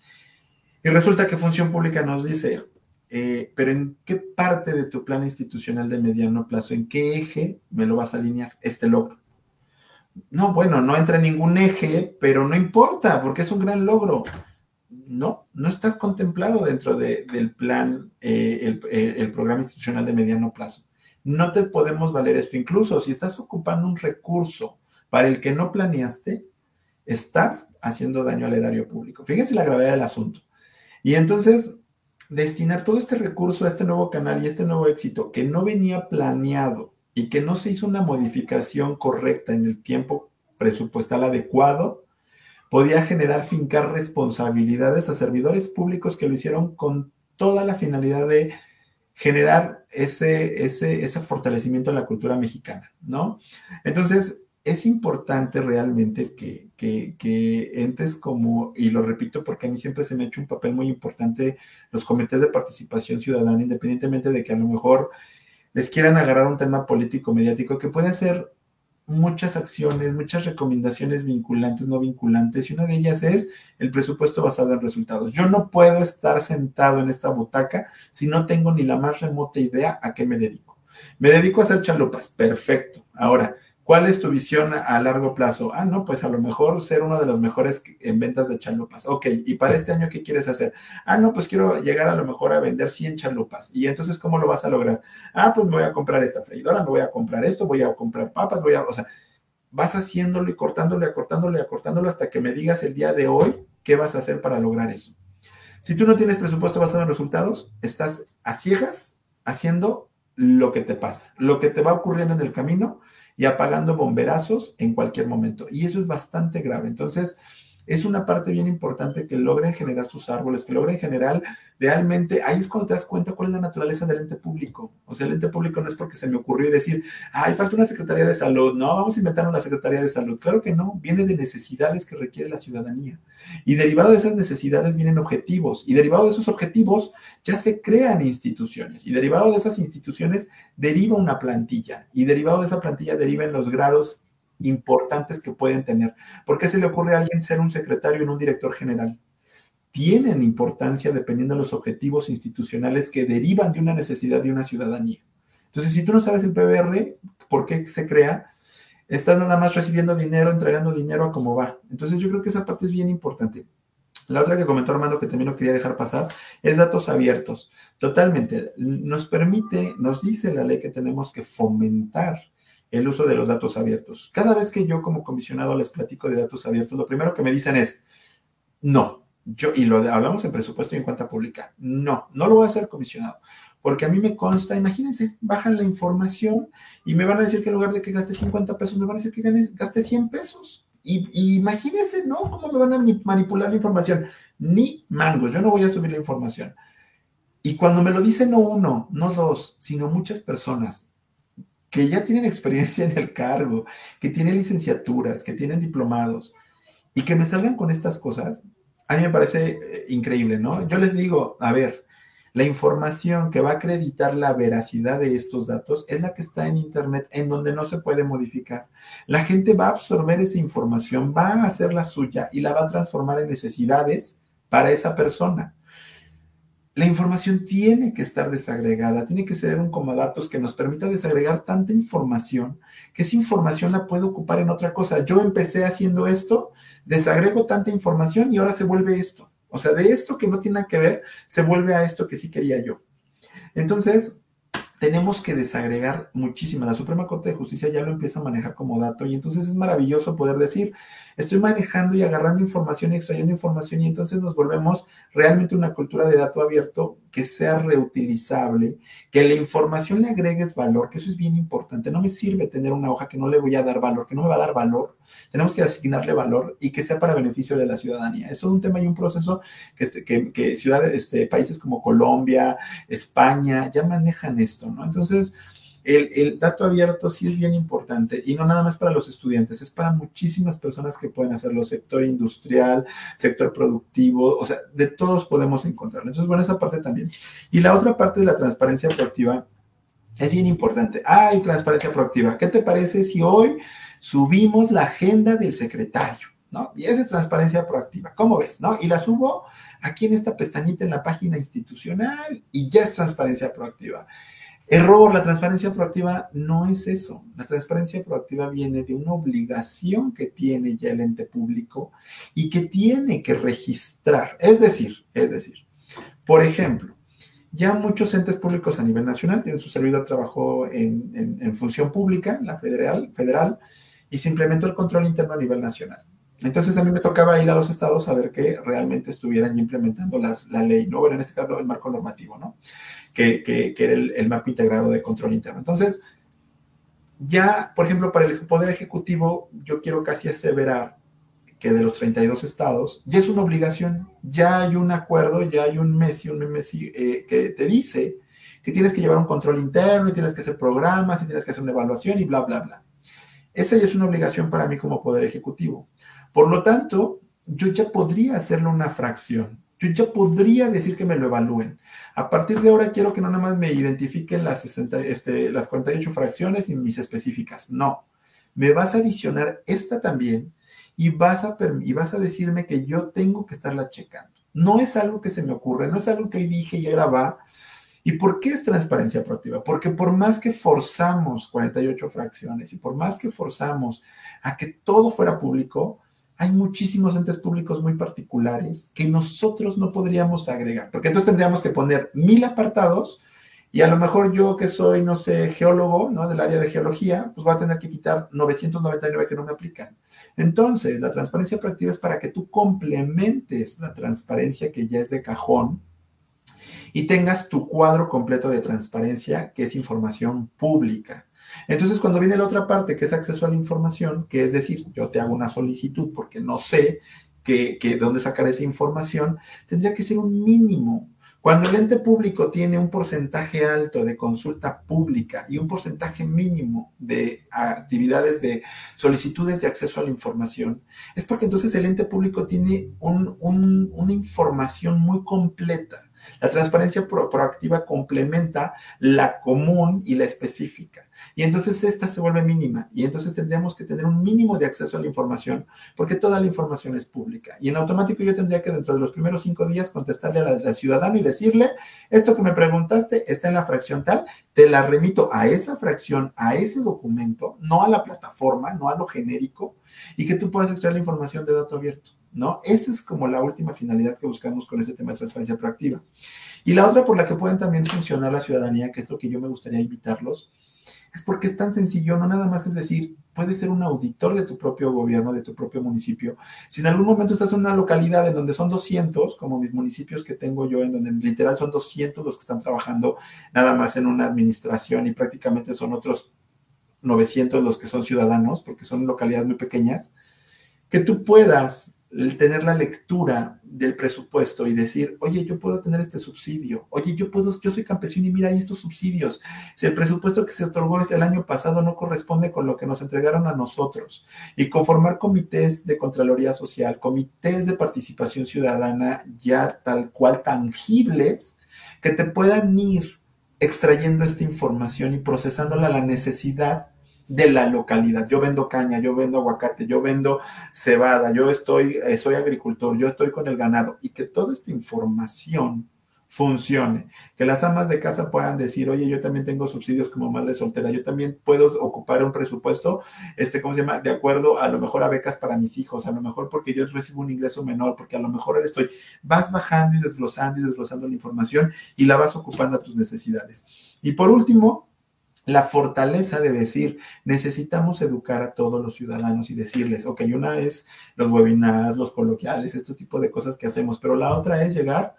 Y resulta que Función Pública nos dice, eh, pero ¿en qué parte de tu plan institucional de mediano plazo, en qué eje me lo vas a alinear este logro? No, bueno, no entra en ningún eje, pero no importa, porque es un gran logro. No, no está contemplado dentro del plan, eh, el, programa institucional de mediano plazo. No te podemos valer esto. Incluso si estás ocupando un recurso para el que no planeaste, estás haciendo daño al erario público. Fíjense la gravedad del asunto. Y entonces, destinar todo este recurso a este nuevo canal y este nuevo éxito que no venía planeado y que no se hizo una modificación correcta en el tiempo presupuestal adecuado, podía generar fincar responsabilidades a servidores públicos que lo hicieron con toda la finalidad de generar ese, ese, ese fortalecimiento en la cultura mexicana, ¿no? Entonces, es importante realmente que, entes como, y lo repito porque a mí siempre se me ha hecho un papel muy importante los comités de participación ciudadana, independientemente de que a lo mejor les quieran agarrar un tema político mediático, que puede ser muchas acciones, muchas recomendaciones vinculantes, no vinculantes, y una de ellas es el presupuesto basado en resultados. Yo no puedo estar sentado en esta butaca si no tengo ni la más remota idea a qué me dedico. Me dedico a hacer chalupas, perfecto. Ahora, ¿Cuál es tu visión a largo plazo? Ah, no, pues a lo mejor ser uno de los mejores en ventas de chalupas. Ok, ¿y para este año qué quieres hacer? Ah, no, pues quiero llegar a lo mejor a vender 100 chalupas. ¿Y entonces cómo lo vas a lograr? Ah, pues me voy a comprar esta freidora, me voy a comprar esto, voy a comprar papas, voy a, o sea, vas haciéndolo y cortándolo y acortándolo y acortándolo hasta que me digas el día de hoy qué vas a hacer para lograr eso. Si tú no tienes presupuesto basado en resultados, estás a ciegas haciendo lo que te pasa, lo que te va ocurriendo en el camino y apagando bomberazos en cualquier momento. Y eso es bastante grave. Entonces, es una parte bien importante que logren generar sus árboles, que logren generar realmente, ahí es cuando te das cuenta cuál es la naturaleza del ente público. O sea, el ente público no es porque se me ocurrió decir, ay, falta una Secretaría de Salud, no, vamos a inventar una Secretaría de Salud. Claro que no, viene de necesidades que requiere la ciudadanía. Y derivado de esas necesidades vienen objetivos, y derivado de esos objetivos ya se crean instituciones, y derivado de esas instituciones deriva una plantilla, y derivado de esa plantilla derivan los grados importantes que pueden tener. ¿Por qué se le ocurre a alguien ser un secretario en un director general? Tienen importancia dependiendo de los objetivos institucionales que derivan de una necesidad de una ciudadanía. Entonces, si tú no sabes el PBR, ¿por qué se crea? Estás nada más recibiendo dinero, entregando dinero a cómo va. Entonces, yo creo que esa parte es bien importante. La otra que comentó Armando, que también no quería dejar pasar, es datos abiertos. Totalmente. Nos permite, nos dice la ley que tenemos que fomentar el uso de los datos abiertos. Cada vez que yo como comisionado les platico de datos abiertos, lo primero que me dicen es, no, yo, y lo hablamos en presupuesto y en cuenta pública, no, no lo voy a hacer comisionado, porque a mí me consta, imagínense, bajan la información y me van a decir que en lugar de que gaste 50 pesos, me van a decir que gaste 100 pesos. Y, imagínense, ¿no? ¿Cómo me van a manipular la información? Ni mangos, yo no voy a subir la información. Y cuando me lo dicen no uno, no dos, sino muchas personas, que ya tienen experiencia en el cargo, que tienen licenciaturas, que tienen diplomados, y que me salgan con estas cosas, a mí me parece eh, increíble, ¿no? Yo les digo, a ver, la información que va a acreditar la veracidad de estos datos es la que está en Internet, en donde no se puede modificar. La gente va a absorber esa información, va a hacerla suya y la va a transformar en necesidades para esa persona. La información tiene que estar desagregada, tiene que ser un datos que nos permita desagregar tanta información que esa información la puedo ocupar en otra cosa. Yo empecé haciendo esto, desagrego tanta información y ahora se vuelve esto. O sea, de esto que no tiene que ver, se vuelve a esto que sí quería yo. Entonces, tenemos que desagregar muchísimo. La Suprema Corte de Justicia ya lo empieza a manejar como dato y entonces es maravilloso poder decir, estoy manejando y agarrando información y extrayendo información y entonces nos volvemos realmente una cultura de dato abierto que sea reutilizable, que la información le agregues valor, que eso es bien importante. No me sirve tener una hoja que no le voy a dar valor, que no me va a dar valor. Tenemos que asignarle valor y que sea para beneficio de la ciudadanía. Eso es un tema y un proceso que, este, que, ciudades, este, países como Colombia, España, ya manejan esto, ¿no? Entonces, el, dato abierto sí es bien importante y no nada más para los estudiantes, es para muchísimas personas que pueden hacerlo, sector industrial, sector productivo, o sea, de todos podemos encontrarlo. Entonces, bueno, esa parte también. Y la otra parte de la transparencia proactiva es bien importante. Hay transparencia proactiva. ¿Qué te parece si hoy subimos la agenda del secretario? ¿No? Y esa es transparencia proactiva. ¿Cómo ves? ¿No? Y la subo aquí en esta pestañita en la página institucional y ya es transparencia proactiva. Error, la transparencia proactiva no es eso. La transparencia proactiva viene de una obligación que tiene ya el ente público y que tiene que registrar. Es decir, es decir, por ejemplo, ya muchos entes públicos a nivel nacional, en su servidor trabajó en, función pública, la federal, federal, y se implementó el control interno a nivel nacional. Entonces a mí me tocaba ir a los estados a ver que realmente estuvieran implementando las, la ley, ¿no? Bueno, en este caso el marco normativo, ¿no? Que, que, era el, marco integrado de control interno. Entonces, ya, por ejemplo, para el Poder Ejecutivo, yo quiero casi aseverar que de los 32 estados, ya es una obligación, ya hay un acuerdo, ya hay un MESI, un MESI eh, que te dice que tienes que llevar un control interno y tienes que hacer programas y tienes que hacer una evaluación y bla, bla, bla. Esa ya es una obligación para mí como Poder Ejecutivo. Por lo tanto, yo ya podría hacerlo una fracción yo ya podría decir que me lo evalúen. A partir de ahora quiero que no nada más me identifiquen las, este, las 48 fracciones y mis específicas. No, me vas a adicionar esta también y vas, a, y vas a decirme que yo tengo que estarla checando. No es algo que se me ocurre, no es algo que dije y ahora va. ¿Y por qué es transparencia proactiva? Porque por más que forzamos 48 fracciones y por más que forzamos a que todo fuera público, hay muchísimos entes públicos muy particulares que nosotros no podríamos agregar, porque entonces tendríamos que poner mil apartados y a lo mejor yo que soy, no sé, geólogo, ¿no? Del área de geología, pues voy a tener que quitar 999 que no me aplican. Entonces, la transparencia proactiva es para que tú complementes la transparencia que ya es de cajón y tengas tu cuadro completo de transparencia, que es información pública. Entonces, cuando viene la otra parte, que es acceso a la información, que es decir, yo te hago una solicitud porque no sé que, dónde sacar esa información, tendría que ser un mínimo. Cuando el ente público tiene un porcentaje alto de consulta pública y un porcentaje mínimo de actividades de solicitudes de acceso a la información, es porque entonces el ente público tiene una información muy completa la transparencia proactiva complementa la común y la específica. Y entonces esta se vuelve mínima. Y entonces tendríamos que tener un mínimo de acceso a la información porque toda la información es pública. Y en automático yo tendría que dentro de los primeros cinco días contestarle a la, ciudadana y decirle, esto que me preguntaste está en la fracción tal, te la remito a esa fracción, a ese documento, no a la plataforma, no a lo genérico, y que tú puedas extraer la información de dato abierto. ¿No? Esa es como la última finalidad que buscamos con este tema de transparencia proactiva. Y la otra por la que pueden también funcionar la ciudadanía, que es lo que yo me gustaría invitarlos, es porque es tan sencillo, no nada más es decir, puedes ser un auditor de tu propio gobierno, de tu propio municipio. Si en algún momento estás en una localidad en donde son 200, como mis municipios que tengo yo, en donde literal son 200 los que están trabajando nada más en una administración y prácticamente son otros 900 los que son ciudadanos, porque son localidades muy pequeñas, que tú puedas tener la lectura del presupuesto y decir, oye, yo puedo tener este subsidio, oye, yo puedo, yo soy campesino y mira ahí estos subsidios. Si el presupuesto que se otorgó el año pasado no corresponde con lo que nos entregaron a nosotros y conformar comités de Contraloría Social, comités de participación ciudadana ya tal cual tangibles que te puedan ir extrayendo esta información y procesándola a la necesidad de la localidad. Yo vendo caña, yo vendo aguacate, yo vendo cebada, yo estoy, eh, soy agricultor, yo estoy con el ganado y que toda esta información funcione, que las amas de casa puedan decir, oye, yo también tengo subsidios como madre soltera, yo también puedo ocupar un presupuesto, este, ¿cómo se llama? De acuerdo a lo mejor a becas para mis hijos, a lo mejor porque yo recibo un ingreso menor, porque a lo mejor estoy, vas bajando y desglosando y desglosando la información y la vas ocupando a tus necesidades. Y por último, la fortaleza de decir, necesitamos educar a todos los ciudadanos y decirles, ok, una es los webinars, los coloquiales, este tipo de cosas que hacemos, pero la otra es llegar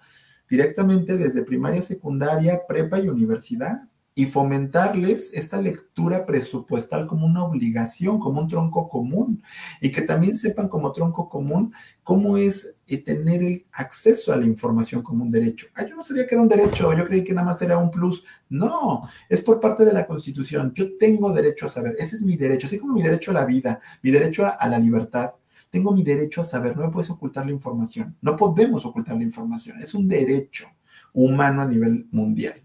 directamente desde primaria, secundaria, prepa y universidad y fomentarles esta lectura presupuestal como una obligación, como un tronco común, y que también sepan como tronco común cómo es eh, tener el acceso a la información como un derecho. Ah, yo no sabía que era un derecho, yo creí que nada más era un plus. No, es por parte de la Constitución. Yo tengo derecho a saber, ese es mi derecho, así como mi derecho a la vida, mi derecho a, a la libertad. Tengo mi derecho a saber, no me puedes ocultar la información, no podemos ocultar la información, es un derecho humano a nivel mundial.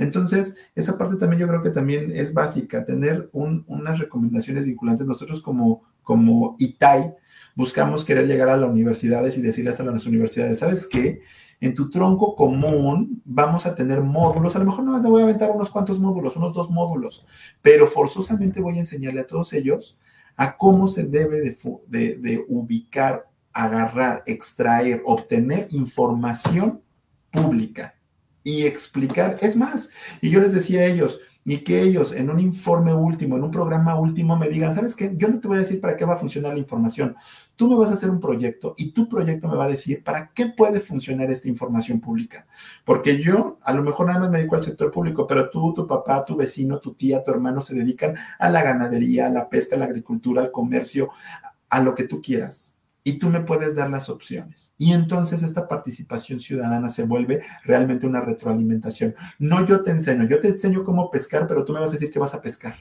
Entonces, esa parte también yo creo que también es básica, tener unas recomendaciones vinculantes. Nosotros como, como ITAI buscamos querer llegar a las universidades y decirles a las universidades, ¿sabes qué? En tu tronco común vamos a tener módulos, a lo mejor no me voy a aventar unos cuantos módulos, unos dos módulos, pero forzosamente voy a enseñarle a todos ellos a cómo se debe de, de ubicar, agarrar, extraer, obtener información pública y explicar. Es más, y yo les decía a ellos, y que ellos en un informe último, en un programa último, me digan, ¿sabes qué? Yo no te voy a decir para qué va a funcionar la información. Tú me vas a hacer un proyecto y tu proyecto me va a decir para qué puede funcionar esta información pública. Porque yo a lo mejor nada más me dedico al sector público, pero tú, tu papá, tu vecino, tu tía, tu hermano se dedican a la ganadería, a la pesca, a la agricultura, al comercio, a lo que tú quieras y tú me puedes dar las opciones. Y entonces esta participación ciudadana se vuelve realmente una retroalimentación. No yo te enseño, yo te enseño cómo pescar, pero tú me vas a decir que vas a pescar.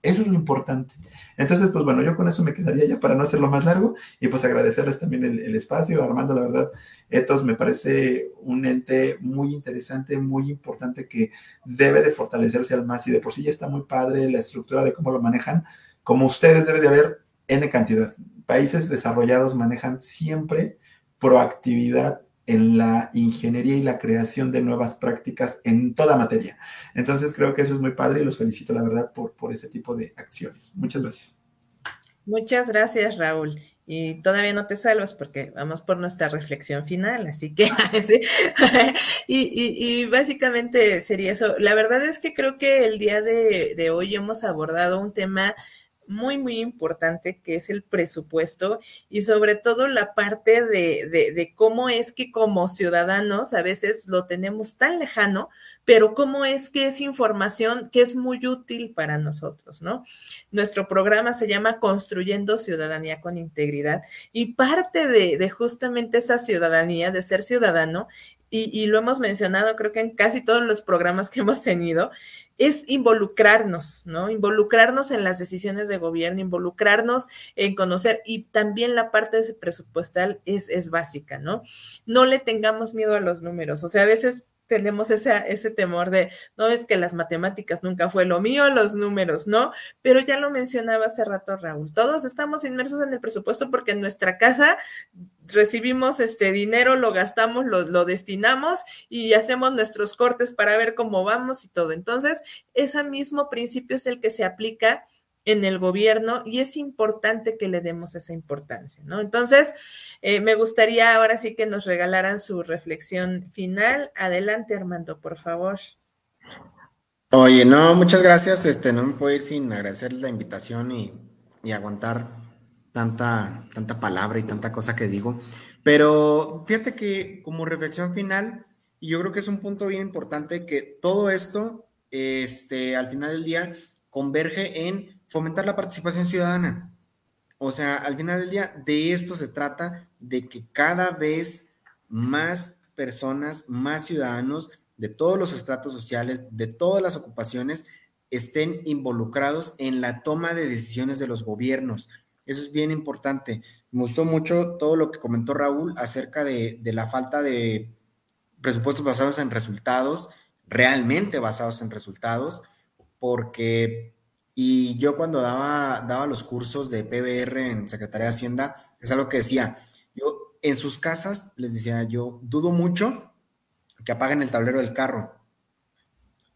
Eso es lo importante. Entonces, pues bueno, yo con eso me quedaría ya para no hacerlo más largo y pues agradecerles también el, espacio. Armando, la verdad, Etos me parece un ente muy interesante, muy importante que debe de fortalecerse al más y de por sí ya está muy padre la estructura de cómo lo manejan. Como ustedes debe de haber N cantidad países desarrollados manejan siempre proactividad en la ingeniería y la creación de nuevas prácticas en toda materia. Entonces creo que eso es muy padre y los felicito, la verdad, por, por ese tipo de acciones. Muchas gracias. Muchas gracias, Raúl. Y todavía no te salvas porque vamos por nuestra reflexión final, así que y, básicamente sería eso. La verdad es que creo que el día de hoy hemos abordado un tema muy, muy importante, que es el presupuesto y sobre todo la parte de, de, cómo es que como ciudadanos a veces lo tenemos tan lejano, pero cómo es que es información que es muy útil para nosotros, ¿no? Nuestro programa se llama Construyendo Ciudadanía con Integridad y parte de, justamente esa ciudadanía, de ser ciudadano, y, lo hemos mencionado creo que en casi todos los programas que hemos tenido, es involucrarnos, ¿no? Involucrarnos en las decisiones de gobierno, involucrarnos en conocer y también la parte presupuestal es, es básica, ¿no? No le tengamos miedo a los números, o sea, a veces tenemos ese, ese temor de, no es que las matemáticas nunca fue lo mío, los números, ¿no? Pero ya lo mencionaba hace rato Raúl, todos estamos inmersos en el presupuesto porque en nuestra casa recibimos este dinero, lo gastamos, lo, destinamos y hacemos nuestros cortes para ver cómo vamos y todo. Entonces, ese mismo principio es el que se aplica en el gobierno y es importante que le demos esa importancia, ¿no? Entonces, eh, me gustaría ahora sí que nos regalaran su reflexión final. Adelante, Armando, por favor. Oye, no, muchas gracias. Este, no me puedo ir sin agradecer la invitación y, y aguantar tanta, tanta palabra y tanta cosa que digo. Pero fíjate que como reflexión final, y yo creo que es un punto bien importante que todo esto, este, al final del día, converge en fomentar la participación ciudadana. O sea, al final del día, de esto se trata, de que cada vez más personas, más ciudadanos de todos los estratos sociales, de todas las ocupaciones, estén involucrados en la toma de decisiones de los gobiernos. Eso es bien importante. Me gustó mucho todo lo que comentó Raúl acerca de, la falta de presupuestos basados en resultados, realmente basados en resultados, porque, y yo cuando daba, daba los cursos de PBR en Secretaría de Hacienda, es algo que decía, yo en sus casas, les decía yo, dudo mucho que apaguen el tablero del carro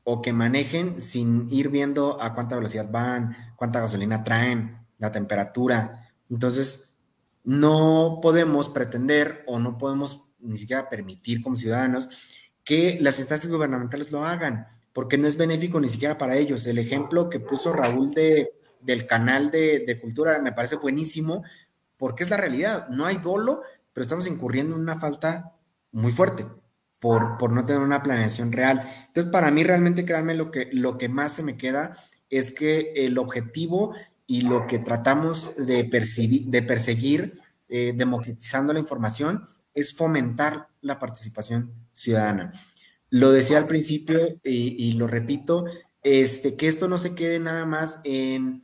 o que manejen sin ir viendo a cuánta velocidad van, cuánta gasolina traen, la temperatura. Entonces, no podemos pretender o no podemos ni siquiera permitir como ciudadanos que las instancias gubernamentales lo hagan, porque no es benéfico ni siquiera para ellos. El ejemplo que puso Raúl de, del canal de, de cultura me parece buenísimo, porque es la realidad. No hay dolo, pero estamos incurriendo en una falta muy fuerte por, por no tener una planeación real. Entonces, para mí realmente, créanme, lo que, lo que más se me queda es que el objetivo y lo que tratamos de, percibir, de perseguir, eh, democratizando la información, es fomentar la participación ciudadana. Lo decía al principio y, lo repito, este, que esto no se quede nada más en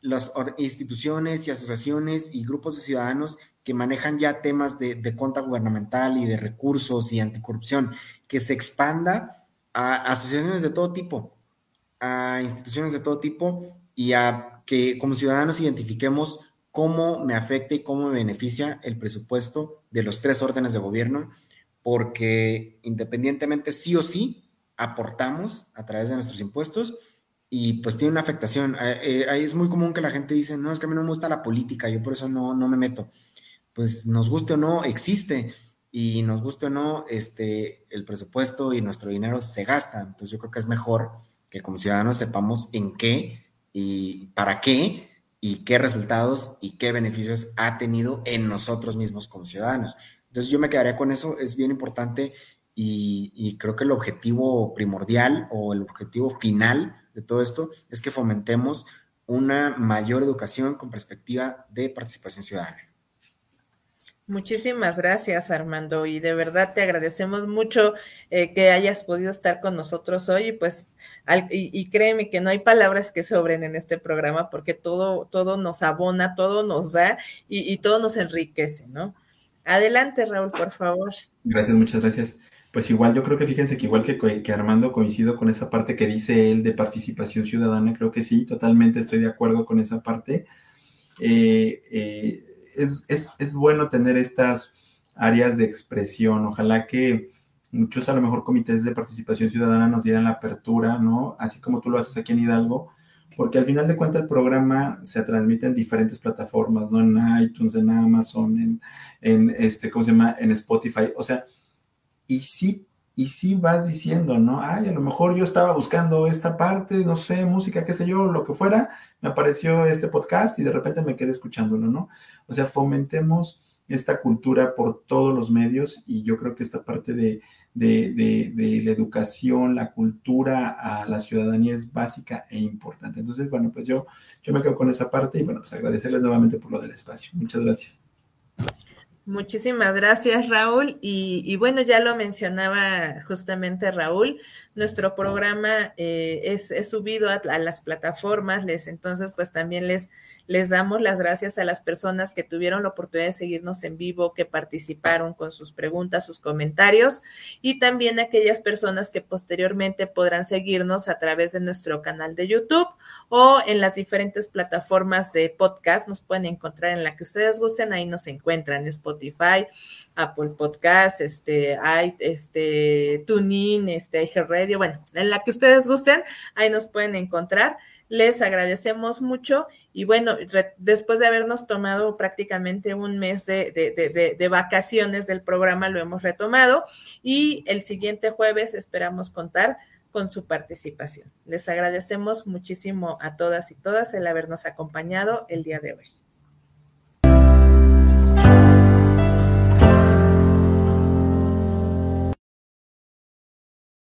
las instituciones y asociaciones y grupos de ciudadanos que manejan ya temas de, de cuenta gubernamental y de recursos y anticorrupción, que se expanda a asociaciones de todo tipo, a instituciones de todo tipo y a que como ciudadanos identifiquemos cómo me afecta y cómo me beneficia el presupuesto de los tres órdenes de gobierno, porque independientemente sí o sí aportamos a través de nuestros impuestos y pues tiene una afectación. Eh, eh, es muy común que la gente dice, no, es que a mí no me gusta la política, yo por eso no, no me meto. Pues nos guste o no, existe y nos guste o no, este, el presupuesto y nuestro dinero se gasta. Entonces yo creo que es mejor que como ciudadanos sepamos en qué y para qué y qué resultados y qué beneficios ha tenido en nosotros mismos como ciudadanos. Entonces yo me quedaría con eso, es bien importante y, creo que el objetivo primordial o el objetivo final de todo esto es que fomentemos una mayor educación con perspectiva de participación ciudadana. Muchísimas gracias, Armando, y de verdad te agradecemos mucho eh, que hayas podido estar con nosotros hoy, pues, y, créeme que no hay palabras que sobren en este programa porque todo, todo nos abona, todo nos da y, y todo nos enriquece, ¿no? Adelante, Raúl, por favor. Gracias, muchas gracias. Pues igual, yo creo que fíjense que igual que, Armando coincido con esa parte que dice él de participación ciudadana, creo que sí, totalmente estoy de acuerdo con esa parte. Eh, eh, es, es, es, bueno tener estas áreas de expresión, ojalá que muchos a lo mejor comités de participación ciudadana nos dieran la apertura, ¿no? Así como tú lo haces aquí en Hidalgo, porque al final de cuentas el programa se transmite en diferentes plataformas, ¿no? En iTunes, en Amazon, en, en este, ¿cómo se llama? En Spotify, o sea, y sí, y sí vas diciendo, ¿no? Ay, a lo mejor yo estaba buscando esta parte, no sé, música, qué sé yo, lo que fuera, me apareció este podcast y de repente me quedé escuchándolo, ¿no? O sea, fomentemos esta cultura por todos los medios y yo creo que esta parte de, de, de, la educación, la cultura a la ciudadanía es básica e importante. Entonces, bueno, pues yo, yo me quedo con esa parte y bueno, pues agradecerles nuevamente por lo del espacio. Muchas gracias. Muchísimas gracias, Raúl. Y, bueno, ya lo mencionaba justamente Raúl, nuestro programa eh, es, subido a, a, las plataformas, les, entonces pues también les, les damos las gracias a las personas que tuvieron la oportunidad de seguirnos en vivo, que participaron con sus preguntas, sus comentarios y también a aquellas personas que posteriormente podrán seguirnos a través de nuestro canal de YouTube o en las diferentes plataformas de podcast. Nos pueden encontrar en la que ustedes gusten, ahí nos encuentran Spotify, Apple Podcast, este, hay, este, TuneIn, este, Radio, bueno, en la que ustedes gusten, ahí nos pueden encontrar. Les agradecemos mucho y bueno, después de habernos tomado prácticamente un mes de, de, vacaciones del programa, lo hemos retomado y el siguiente jueves esperamos contar con su participación. Les agradecemos muchísimo a todas y todas el habernos acompañado el día de hoy.